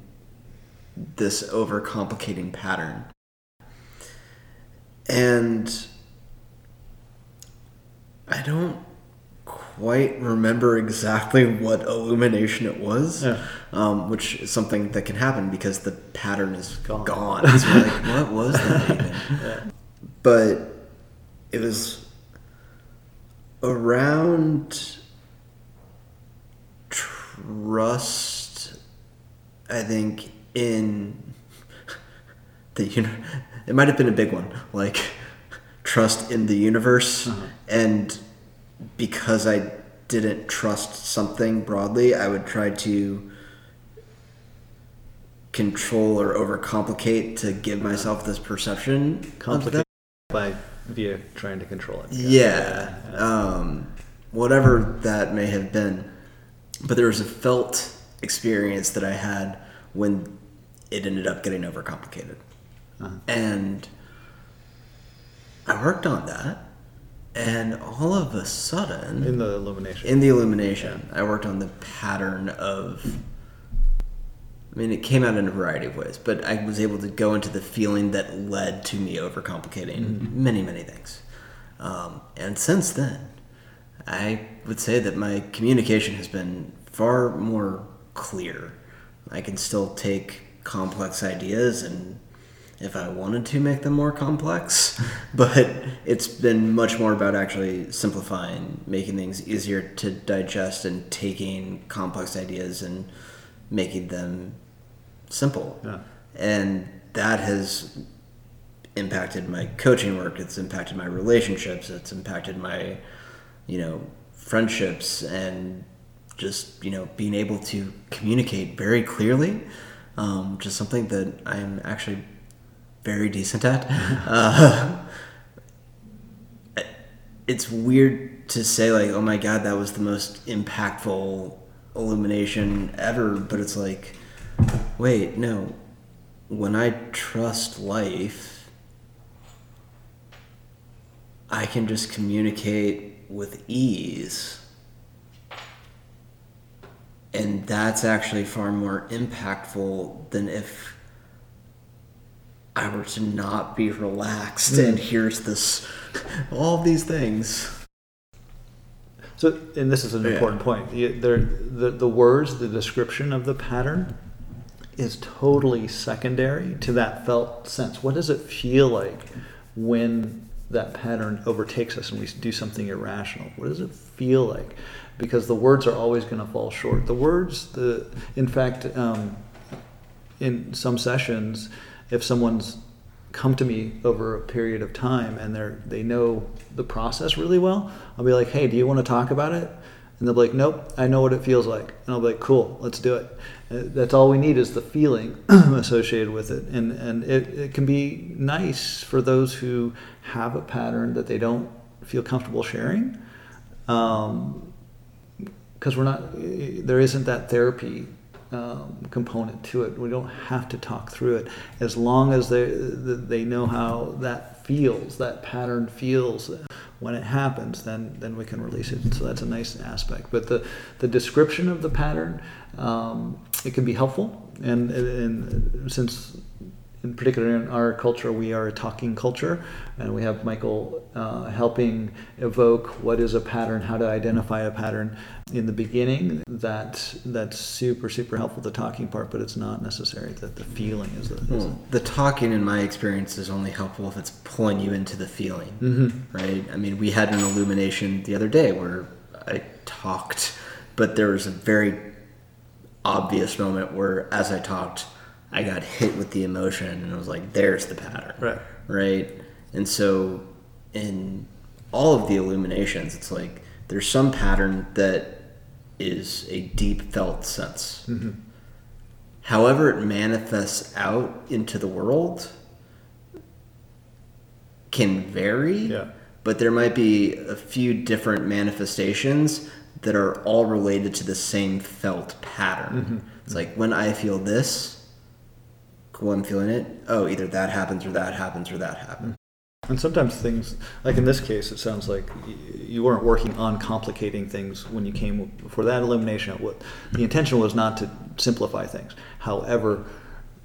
this overcomplicating pattern. And I don't quite remember exactly what illumination it was, yeah. um, which is something that can happen because the pattern is gone. gone. So like, what was that even? Yeah. But it was around trust, I think, in the uni- it might have been a big one, like trust in the universe uh-huh. and because I didn't trust something broadly, I would try to control or overcomplicate to give myself this perception. Complicate by via trying to control it. Yeah. yeah. Um, whatever that may have been. But there was a felt experience that I had when it ended up getting overcomplicated. Uh-huh. And I worked on that. And all of a sudden, in the illumination. in the illumination, I worked on the pattern of. I mean, it came out in a variety of ways, but I was able to go into the feeling that led to me overcomplicating many, many things. Um, and since then, I would say that my communication has been far more clear. I can still take complex ideas and if I wanted to make them more complex, but it's been much more about actually simplifying, making things easier to digest, and taking complex ideas and making them simple. Yeah. And that has impacted my coaching work. It's impacted my relationships. It's impacted my, you know, friendships and just you know being able to communicate very clearly, um, which is something that I'm actually very decent at. uh, it's weird to say like, oh my god, that was the most impactful illumination ever, but it's like, wait, no. When I trust life, I can just communicate with ease. And that's actually far more impactful than if I were to not be relaxed and hmm. here's this, all these things. So, and this is an Yeah. important point. There- the, the words, the description of the pattern is totally secondary to that felt sense. What does it feel like when that pattern overtakes us and we do something irrational? What does it feel like? Because the words are always going to fall short. The words, the in fact, um, in some sessions, if someone's come to me over a period of time and they're they know the process really well, I'll be like, "Hey, do you want to talk about it?" And they'll be like, "Nope, I know what it feels like." And I'll be like, "Cool, let's do it." Uh, That's all we need is the feeling associated with it, and and it, it can be nice for those who have a pattern that they don't feel comfortable sharing. Um, because we're not there isn't that therapy um, component to it we don't have to talk through it as long as they they know how that feels that pattern feels when it happens then then we can release it. So that's a nice aspect. But the the description of the pattern um, it can be helpful. And, and since in particular in our culture, we are a talking culture, and we have Michael uh, helping evoke what is a pattern, how to identify a pattern in the beginning. That that's super super helpful. The talking part, but it's not necessary. That the feeling is the. Is Well, the talking, in my experience, is only helpful if it's pulling you into the feeling, Mm-hmm. right? I mean, we had an illumination the other day where I talked, but there was a very obvious moment where, as I talked, I got hit with the emotion, and I was like, "There's the pattern." Right. right? And so in all of the illuminations, it's like there's some pattern that is a deep felt sense. Mm-hmm. However, it manifests out into the world can vary, Yeah. but there might be a few different manifestations that are all related to the same felt pattern. Mm-hmm. It's like when I feel this, cool, I'm feeling it. Oh, either that happens or that happens or that happens. Mm-hmm. And sometimes things, like in this case, it sounds like you weren't working on complicating things when you came for that illumination. What the intention was not to simplify things. However,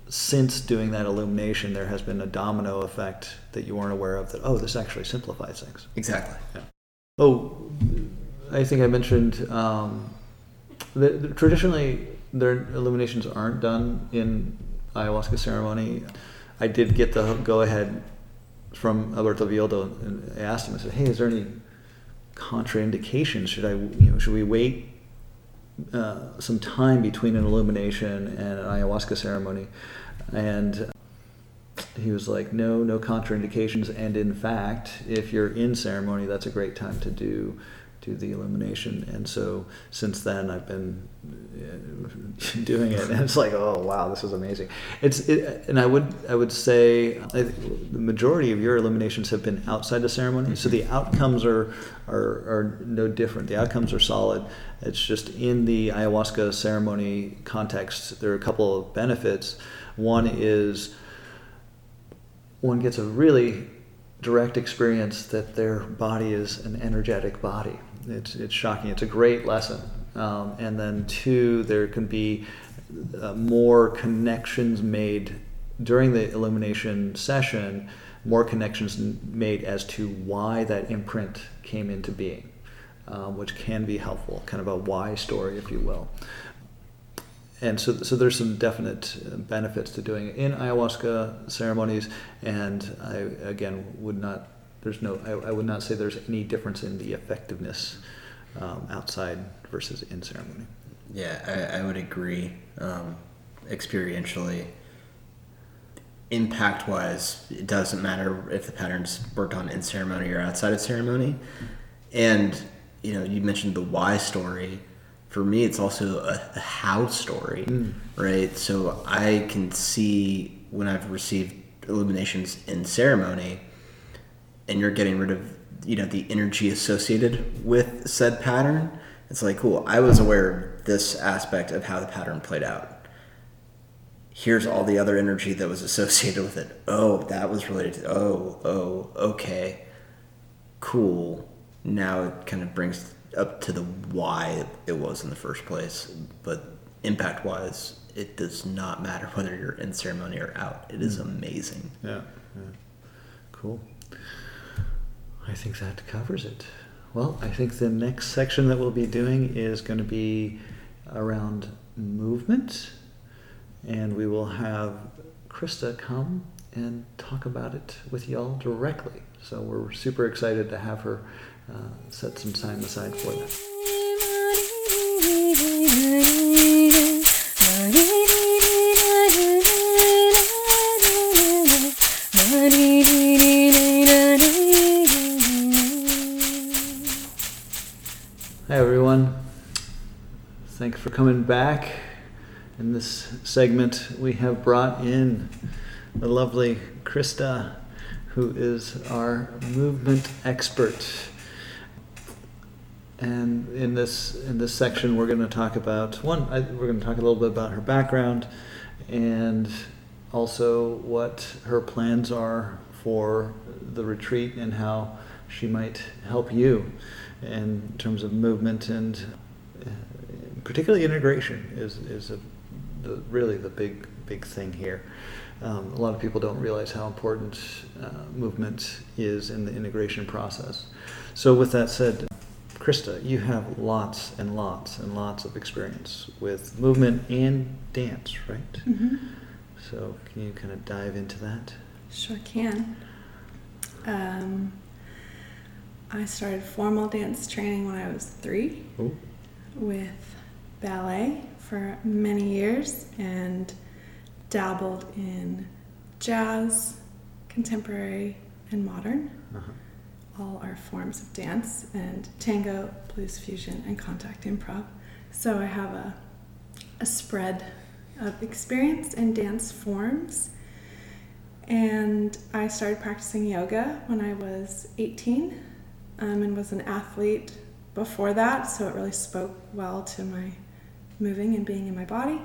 since doing that illumination, there has been a domino effect that you weren't aware of. That oh, this actually simplifies things. Exactly. Oh, I think I mentioned um, the- traditionally their illuminations aren't done in ayahuasca ceremony. I did get the go ahead from Alberto Villoldo and I asked him. I said, "Hey, is there any contraindications? Should I, you know, should we wait uh, some time between an illumination and an ayahuasca ceremony?" And he was like, no, no contraindications. And in fact, if you're in ceremony, that's a great time to do do the illumination. And so since then, I've been uh, doing it, and it's like, oh wow, this is amazing. It's it, and I would I would say I, the majority of your illuminations have been outside the ceremony, so the outcomes are, are are no different. The outcomes are solid. It's just in the ayahuasca ceremony context, there are a couple of benefits. One is one gets a really direct experience that their body is an energetic body. It's, it's shocking. It's a great lesson. Um, and then, two, there can be uh, more connections made during the illumination session, more connections made as to why that imprint came into being, um, which can be helpful, kind of a why story, if you will and so, so there's some definite uh, benefits to doing it in ayahuasca ceremonies. And I, again, would not, there's no, I, I would not say there's any difference in the effectiveness um, outside versus in ceremony. Yeah, I, I would agree. Um, experientially, impact wise, it doesn't matter if the pattern's worked on in ceremony or outside of ceremony. And, you know, you mentioned the why story for me, it's also a, a how story, mm. right? So I can see when I've received illuminations in ceremony, and you're getting rid of you know the energy associated with said pattern. It's like cool. I was aware of this aspect of how the pattern played out. Here's all the other energy that was associated with it. Oh, that was related to. Oh, oh, okay, cool. Now it kind of brings up to the why it was in the first place. But impact wise, it does not matter whether you're in ceremony or out. It is hmm. amazing. Yeah, yeah. Cool. I think that covers it. Well, I think the next section that we'll be doing is going to be around movement, and we will have Krista come and talk about it with y'all directly. So we're super excited to have her uh, set some time aside for that. For coming back. In this segment, we have brought in the lovely Krista, who is our movement expert. And in this in this section, we're going to talk about one. I, we're going to talk a little bit about her background, and also what her plans are for the retreat and how she might help you in terms of movement and particularly integration is is a, the, really the big big thing here. Um, a lot of people don't realize how important uh, movement is in the integration process. So, with that said, Krista, you have lots and lots and lots of experience with movement and dance, right? Mm-hmm. So, can you kind of dive into that? Sure can. Um, I started formal dance training when I was three Ooh. with ballet for many years and dabbled in jazz, contemporary, and modern. Uh-huh all are forms of dance and tango, blues fusion, and contact improv. So I have a, a spread of experience in dance forms. And I started practicing yoga when I was 18 um, and was an athlete before that, so it really spoke well to my moving and being in my body.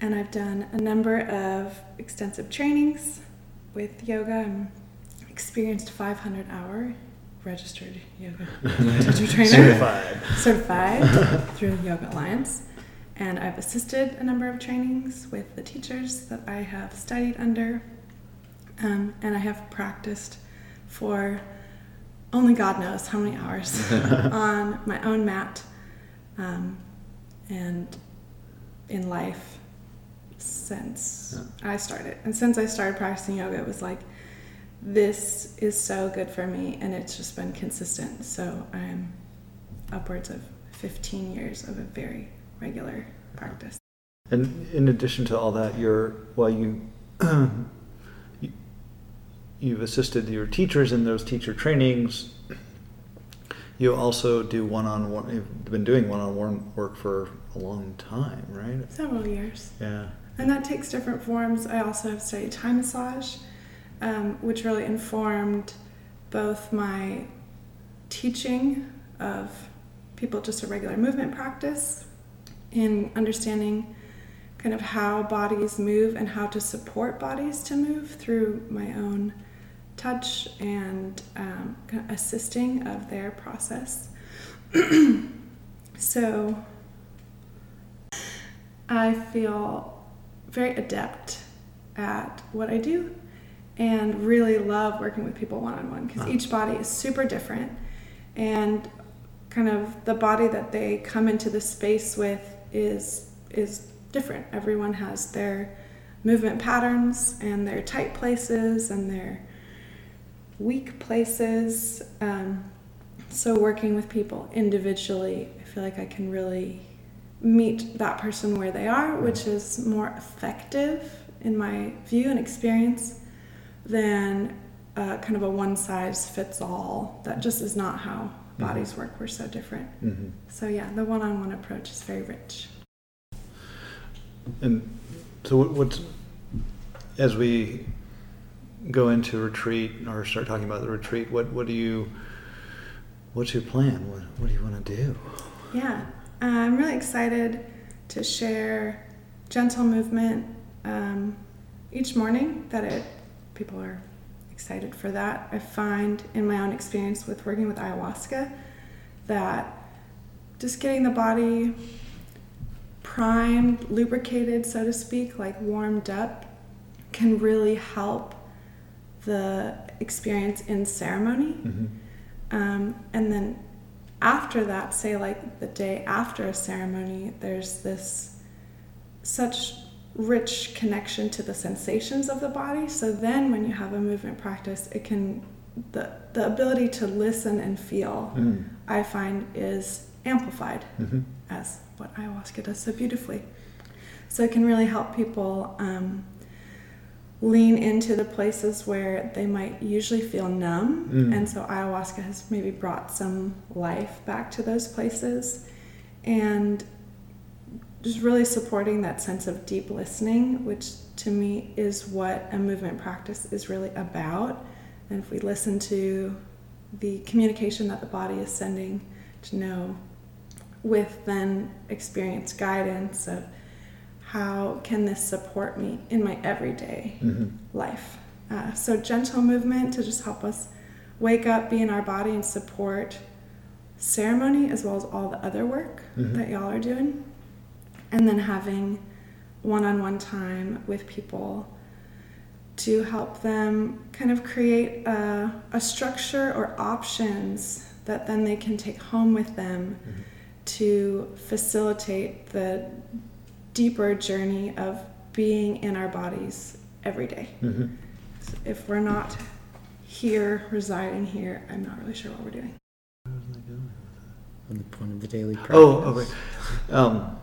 And I've done a number of extensive trainings with yoga. I'm experienced 500 hour registered yoga teacher trainer. Certified. Certified through Yoga Alliance. And I've assisted a number of trainings with the teachers that I have studied under. Um, and I have practiced for only God knows how many hours on my own mat um, and in life since yeah. I started. And since I started practicing yoga, it was like this is so good for me and it's just been consistent. So I'm upwards of 15 years of a very regular practice. And in addition to all that, you're, well, you, you, have assisted your teachers in those teacher trainings. You also do one-on-one. You've been doing one-on-one work for a long time, right? Several years. Yeah. And that takes different forms. I also have studied Thai massage, um, which really informed both my teaching of people just a regular movement practice in understanding kind of how bodies move and how to support bodies to move through my own touch and um, assisting of their process. so I feel very adept at what I do and really love working with people one on one because each body is super different and kind of the body that they come into the space with is is different. Everyone has their movement patterns and their tight places and their weak places. Um, so working with people individually, I feel like I can really meet that person where they are, which is more effective in my view and experience than uh, kind of a one size fits all. That just is not how bodies work. We're so different. Mm-hmm. So yeah, the one on one approach is very rich. And so, what, what's as we go into retreat or start talking about the retreat? What what do you what's your plan? What what do you want to do? Yeah, uh, I'm really excited to share gentle movement um, each morning. That it people are excited for that. I find in my own experience with working with ayahuasca that just getting the body primed, lubricated, so to speak, like warmed up, can really help the experience in ceremony. Mm-hmm. Um, and then after that, say like the day after a ceremony, there's this such rich connection to the sensations of the body. So then when you have a movement practice, it can the the ability to listen and feel Mm. I find is amplified Mm-hmm. as what ayahuasca does so beautifully. So it can really help people um, lean into the places where they might usually feel numb. Mm. And so ayahuasca has maybe brought some life back to those places. And just really supporting that sense of deep listening, which to me is what a movement practice is really about. And if we listen to the communication that the body is sending to know with then experience guidance of how can this support me in my everyday Mm-hmm. life. Uh, so gentle movement to just help us wake up, be in our body, and support ceremony as well as all the other work Mhm. that y'all are doing. And then having one-on-one time with people to help them kind of create a, a structure or options that then they can take home with them Mm-hmm. to facilitate the deeper journey of being in our bodies every day. Mm-hmm. If we're not here, residing here, I'm not really sure what we're doing. On the point of the daily practice. Oh, oh wait. Um,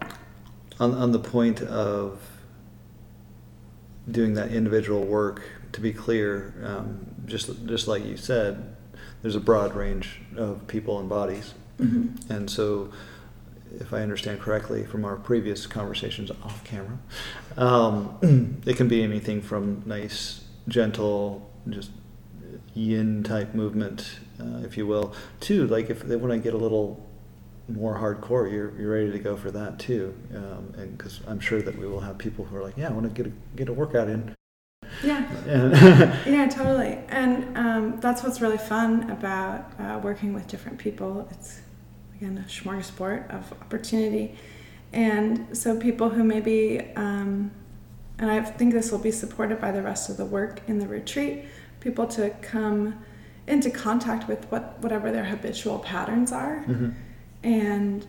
on on the point of doing that individual work, to be clear, um, just just like you said, there's a broad range of people and bodies, Mm-hmm. and so. If I understand correctly from our previous conversations off camera, um, it can be anything from nice, gentle, just yin type movement, uh, if you will, to like if they want to get a little more hardcore, you're you're ready to go for that too, um, and because I'm sure that we will have people who are like, yeah, I want to get a, get a workout in. Yeah, yeah, totally. And um, that's what's really fun about uh, working with different people. It's again a smorgasbord of opportunity, and so people who maybe, um, and I think this will be supported by the rest of the work in the retreat, people to come into contact with what whatever their habitual patterns are, Mhm. and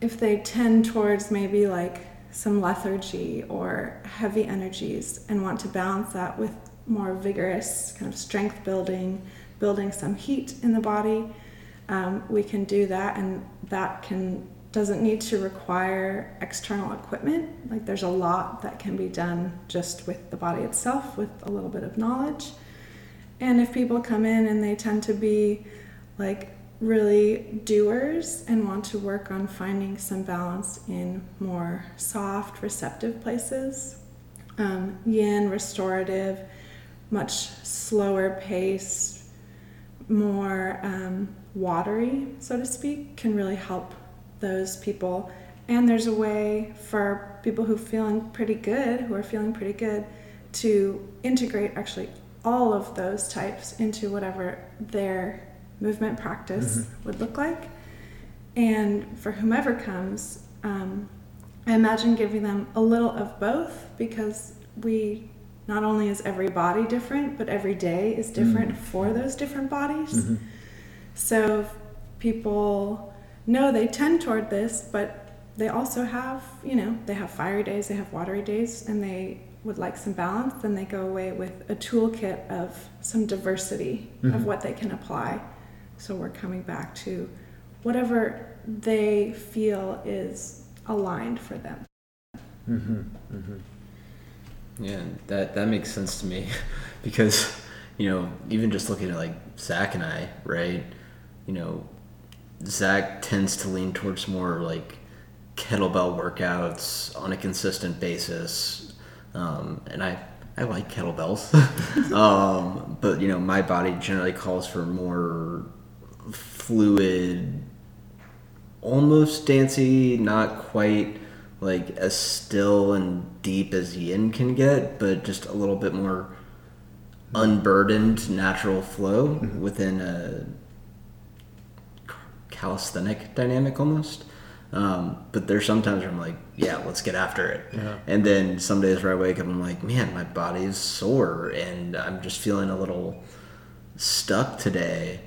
if they tend towards maybe like some lethargy or heavy energies and want to balance that with more vigorous kind of strength building, building some heat in the body, um, we can do that, and that can doesn't need to require external equipment. Like there's a lot that can be done just with the body itself, with a little bit of knowledge. And if people come in and they tend to be like really doers and want to work on finding some balance in more soft, receptive places. Um, yin, restorative, much slower pace, more um, watery, so to speak, can really help those people. And there's a way for people who are feeling pretty good, who are feeling pretty good, to integrate actually all of those types into whatever their movement practice Mm-hmm. would look like. And for whomever comes, um, I imagine giving them a little of both because we not only is every body different, but every day is different for those different bodies. Mhm. So people know they tend toward this, but they also have, you know, they have fiery days, they have watery days, and they would like some balance, then they go away with a toolkit of some diversity Mhm. of what they can apply. So we're coming back to whatever they feel is aligned for them. Yeah, that that makes sense to me because you know even just looking at like Zach and I, right? You know, Zach tends to lean towards more like kettlebell workouts on a consistent basis, um, and I I like kettlebells, um, but you know my body generally calls for more fluid, almost dancey, not quite like as still and deep as yin can get, but just a little bit more unburdened natural flow within a calisthenic dynamic almost. Um, but there's sometimes where I'm like, yeah, let's get after it. Yeah. And then some days where I wake up, I'm like, man, my body is sore and I'm just feeling a little stuck today.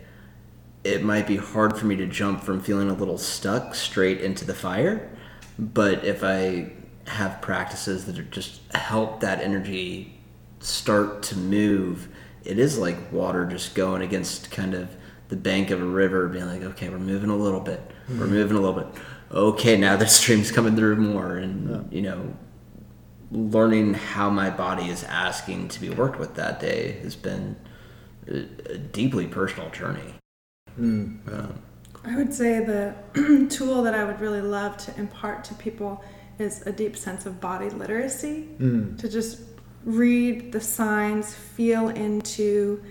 It might be hard for me to jump from feeling a little stuck straight into the fire. But if I have practices that are just help that energy start to move, it is like water just going against kind of the bank of a river, being like, okay, we're moving a little bit, we're moving a little bit. Okay, now the stream's coming through more, and you know, learning how my body is asking to be worked with that day has been a, a deeply personal journey. Mm, yeah. I would say the tool that I would really love to impart to people is a deep sense of body literacy. Mm. To just read the signs, feel into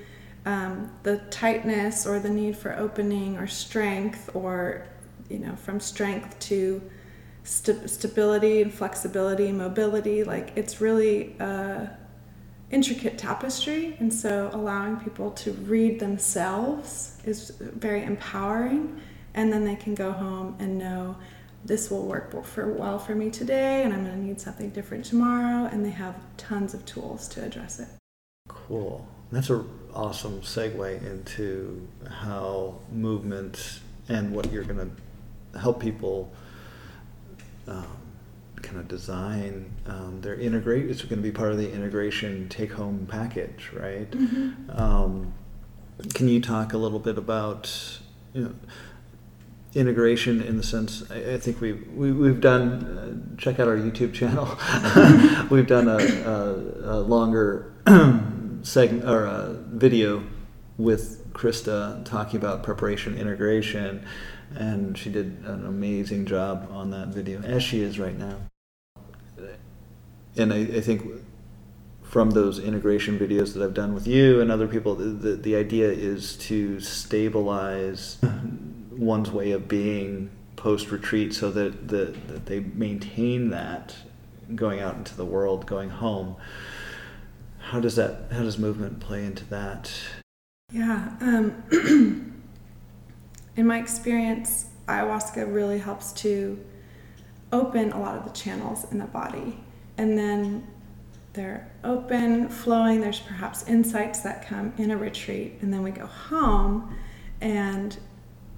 um, the tightness or the need for opening or strength, or you know, from strength to st- stability and flexibility, mobility. Like it's really a intricate tapestry, and so allowing people to read themselves is very empowering. And then they can go home and know this will work for well for me today, and I'm going to need something different tomorrow. And they have tons of tools to address it. Cool. That's a awesome segue into how movement and what you're going to help people um, kind of design um, their integrate. It's going to be part of the integration take-home package, right? Um, can you talk a little bit about you know, integration in the sense I, I think we've we, we've done uh, check out our YouTube channel we've done a, a, a longer segment or a video with Krista talking about preparation integration and she did an amazing job on that video as she is right now and I, I think from those integration videos that I've done with you and other people, the, the, the idea is to stabilize one's way of being post retreat so that, that, that they maintain that going out into the world, going home. How does that, how does movement play into that? Yeah. Um, in my experience, ayahuasca really helps to open a lot of the channels in the body. And then they're open, flowing. There's perhaps insights that come in a retreat. And then we go home. And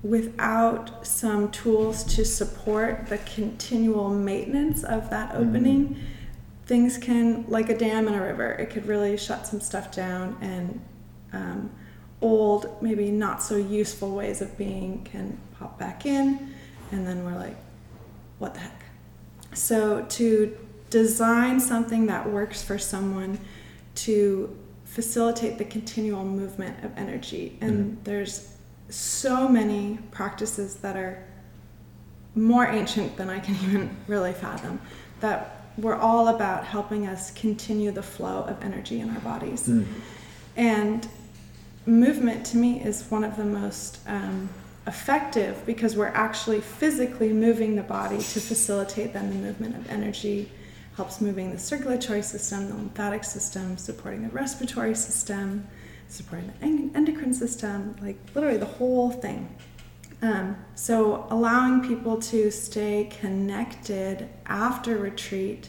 without some tools to support the continual maintenance of that opening, things can, like a dam in a river, it could really shut some stuff down and um, old, maybe not so useful ways of being can pop back in, and then we're like, what the heck? So, to design something that works for someone to facilitate the continual movement of energy, and there's so many practices that are more ancient than I can even really fathom that were all about helping us continue the flow of energy in our bodies. Mm. And movement to me is one of the most um, effective because we're actually physically moving the body to facilitate then the movement of energy helps moving the circulatory system the lymphatic system supporting the respiratory system supporting the endocrine system like literally the whole thing um, so allowing people to stay connected after retreat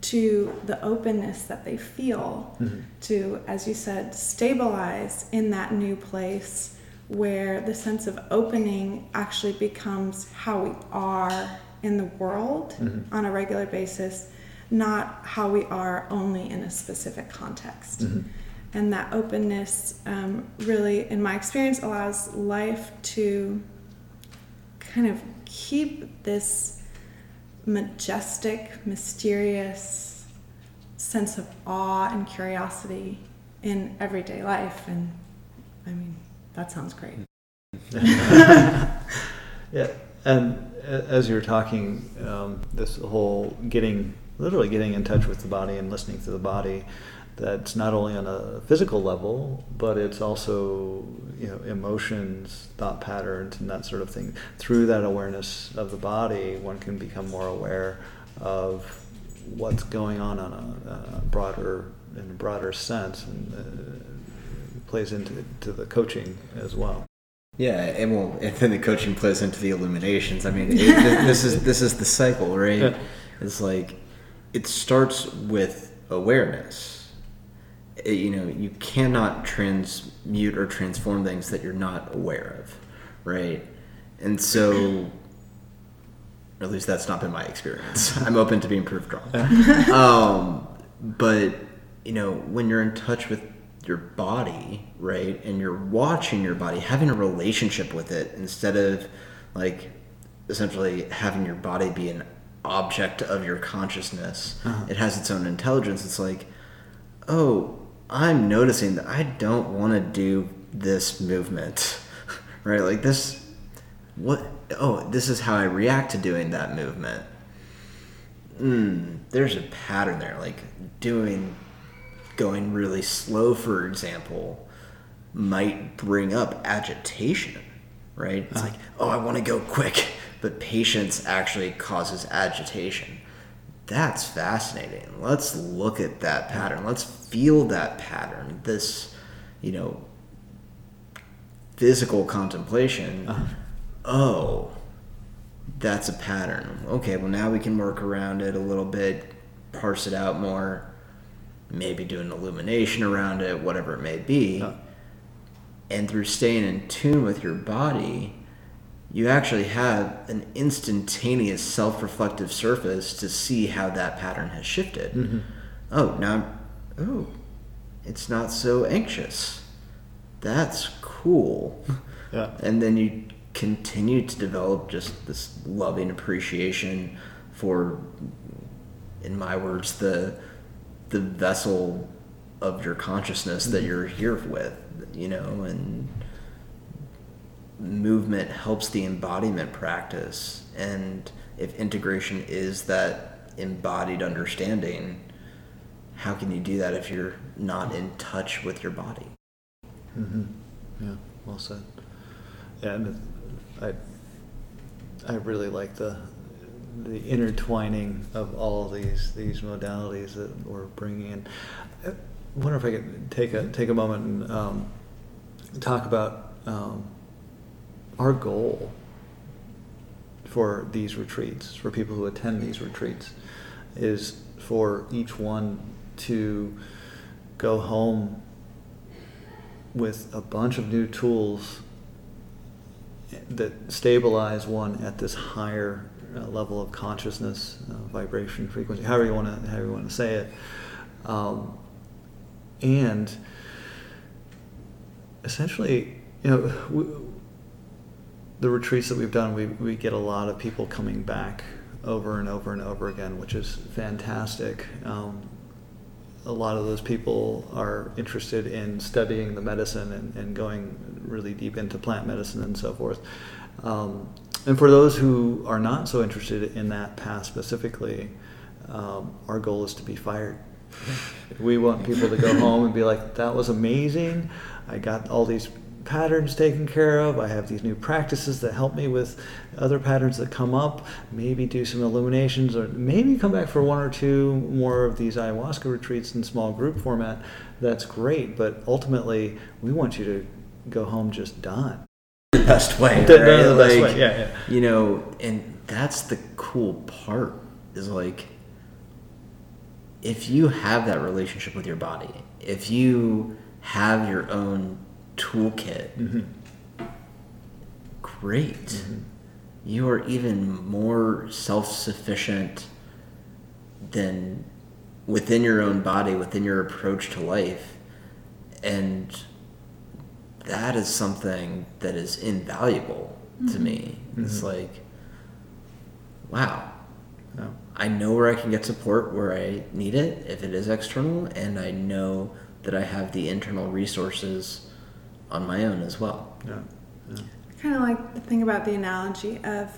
to the openness that they feel Mhm. to as you said stabilize in that new place where the sense of opening actually becomes how we are in the world Mhm. on a regular basis not how we are only in a specific context. Mhm. and that openness um, really in my experience allows life to kind of keep this majestic mysterious sense of awe and curiosity in everyday life. And i mean that sounds great. Yeah, and as you were talking, um, this whole getting, literally getting in touch with the body and listening to the body, that's not only on a physical level, but it's also, you know, emotions, thought patterns, and that sort of thing. Through that awareness of the body, one can become more aware of what's going on on a, a broader, in a broader sense, and uh, plays into to the coaching as well. Yeah, and well, and then the coaching plays into the illuminations. I mean, it, this is this is the cycle, right? It's like it starts with awareness. It- you know, you cannot transmute or transform things that you're not aware of, right? And so, at least that's not been my experience. I'm open to being proved wrong. um, but you know, when you're in touch with your body, right, and you're watching your body, having a relationship with it instead of like essentially having your body be an object of your consciousness. Uh-huh. It has its own intelligence. It's like, oh, I'm noticing that I don't want to do this movement, right? Like this, what? Oh, this is how I react to doing that movement. Hmm, there's a pattern there. Like doing, going really slow, for example, might bring up agitation, right? It's like, oh, I want to go quick, but patience actually causes agitation. That's fascinating. Let's look at that pattern. Let's feel that pattern. This, you know, physical contemplation. Uh-huh. Oh, that's a pattern. Okay, well, now we can work around it a little bit, parse it out more, maybe do an illumination around it, whatever it may be. Yeah. And through staying in tune with your body, you actually have an instantaneous self reflective surface to see how that pattern has shifted. Mhm. Oh, now, oh, it's not so anxious. That's cool. Yeah. And then you continue to develop just this loving appreciation for, in my words, the the vessel of your consciousness that you're here with, you know, and movement helps the embodiment practice. And if integration is that embodied understanding, how can you do that if you're not in touch with your body? hmm Yeah, well said. Yeah, and I, I really like the the intertwining of all these these modalities that we're bringing in. I wonder if I could take a take a moment and um, talk about um, our goal for these retreats, for people who attend these retreats, is for each one to go home with a bunch of new tools that stabilize one at this higher uh, level of consciousness, uh, vibration, frequency, however you want to however you want to say it, um, and essentially, you know, we, the retreats that we've done, we we get a lot of people coming back over and over and over again, which is fantastic. Um, a lot of those people are interested in studying the medicine and, and going really deep into plant medicine and so forth. Um, and for those who are not so interested in that path specifically, um, our goal is to be fired. we want people to go home and be like, that was amazing. I got all these patterns taken care of. I have these new practices that help me with other patterns that come up. Maybe do some illuminations or maybe come back for one or two more of these ayahuasca retreats in small group format. That's great. But ultimately, we want you to go home just done. The best way, The- right? the- best like, way, yeah, yeah. You know, and that's the cool part is like if you have that relationship with your body, if you have your own toolkit, Mm-hmm. great. Mm-hmm. You are even more self sufficient than within your own body, within your approach to life. And that is something that is invaluable to mm-hmm. me. It's mm-hmm. like, wow. I know where I can get support where I need it if it is external, and I know that I have the internal resources on my own as well. Yeah. yeah. kind of like the thing about the analogy of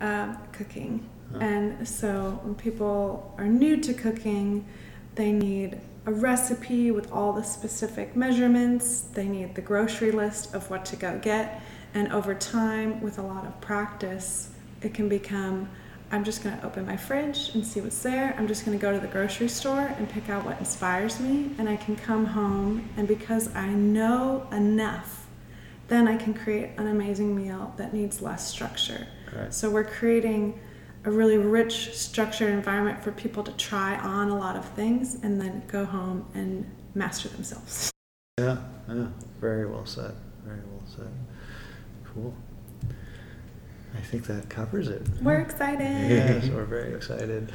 uh, cooking. And so when people are new to cooking, they need a recipe with all the specific measurements, they need the grocery list of what to go get. And over time, with a lot of practice, it can become I'm just going to open my fridge and see what's there. I'm just going to go to the grocery store and pick out what inspires me. And I can come home, and because I know enough, then I can create an amazing meal that needs less structure. Right. So we're creating a really rich, structured environment for people to try on a lot of things and then go home and master themselves. Yeah, yeah, very well said. Very well said. Cool. I think that covers it. We're excited. Yes, we're very excited.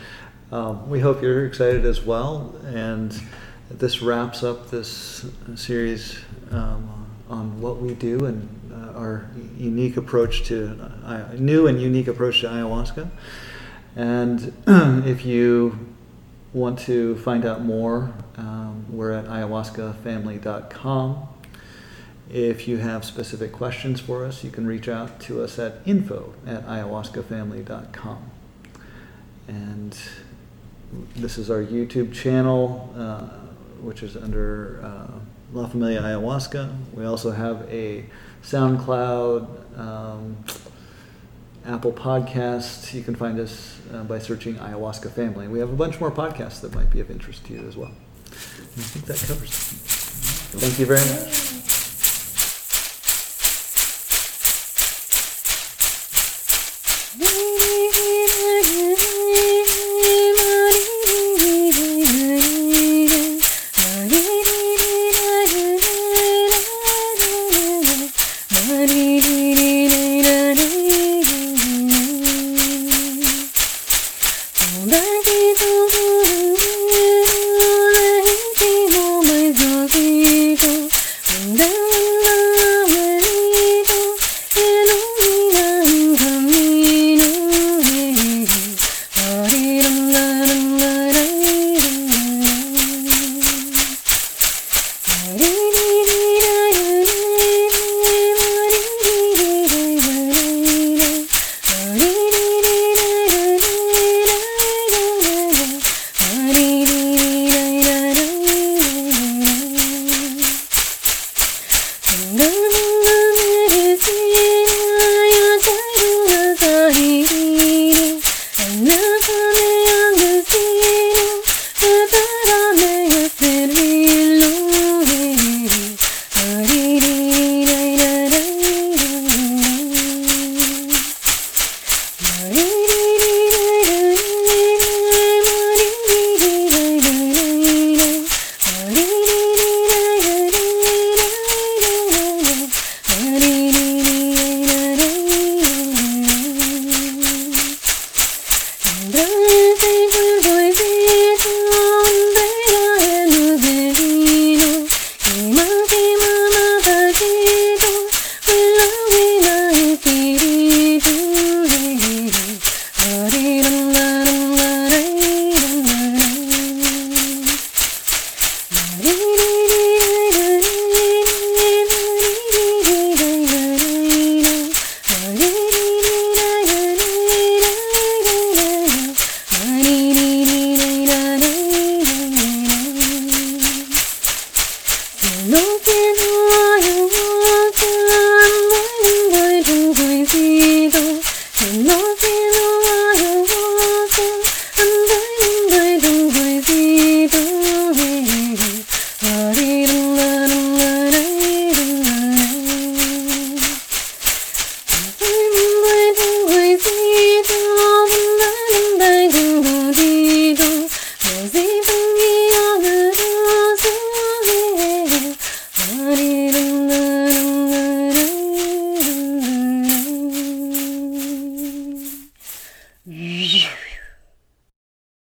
Um, we hope you're excited as well. And this wraps up this series um, on what we do and uh, our unique approach to uh, new and unique approach to ayahuasca. And if you want to find out more, um, we're at ayahuascafamily.com. If you have specific questions for us, you can reach out to us at info at ayahuascafamily.com. And this is our YouTube channel, uh, which is under uh, La Familia Ayahuasca. We also have a SoundCloud, um, Apple Podcast. You can find us uh, by searching Ayahuasca Family. We have a bunch more podcasts that might be of interest to you as well. And I think that covers it. Thank you very much.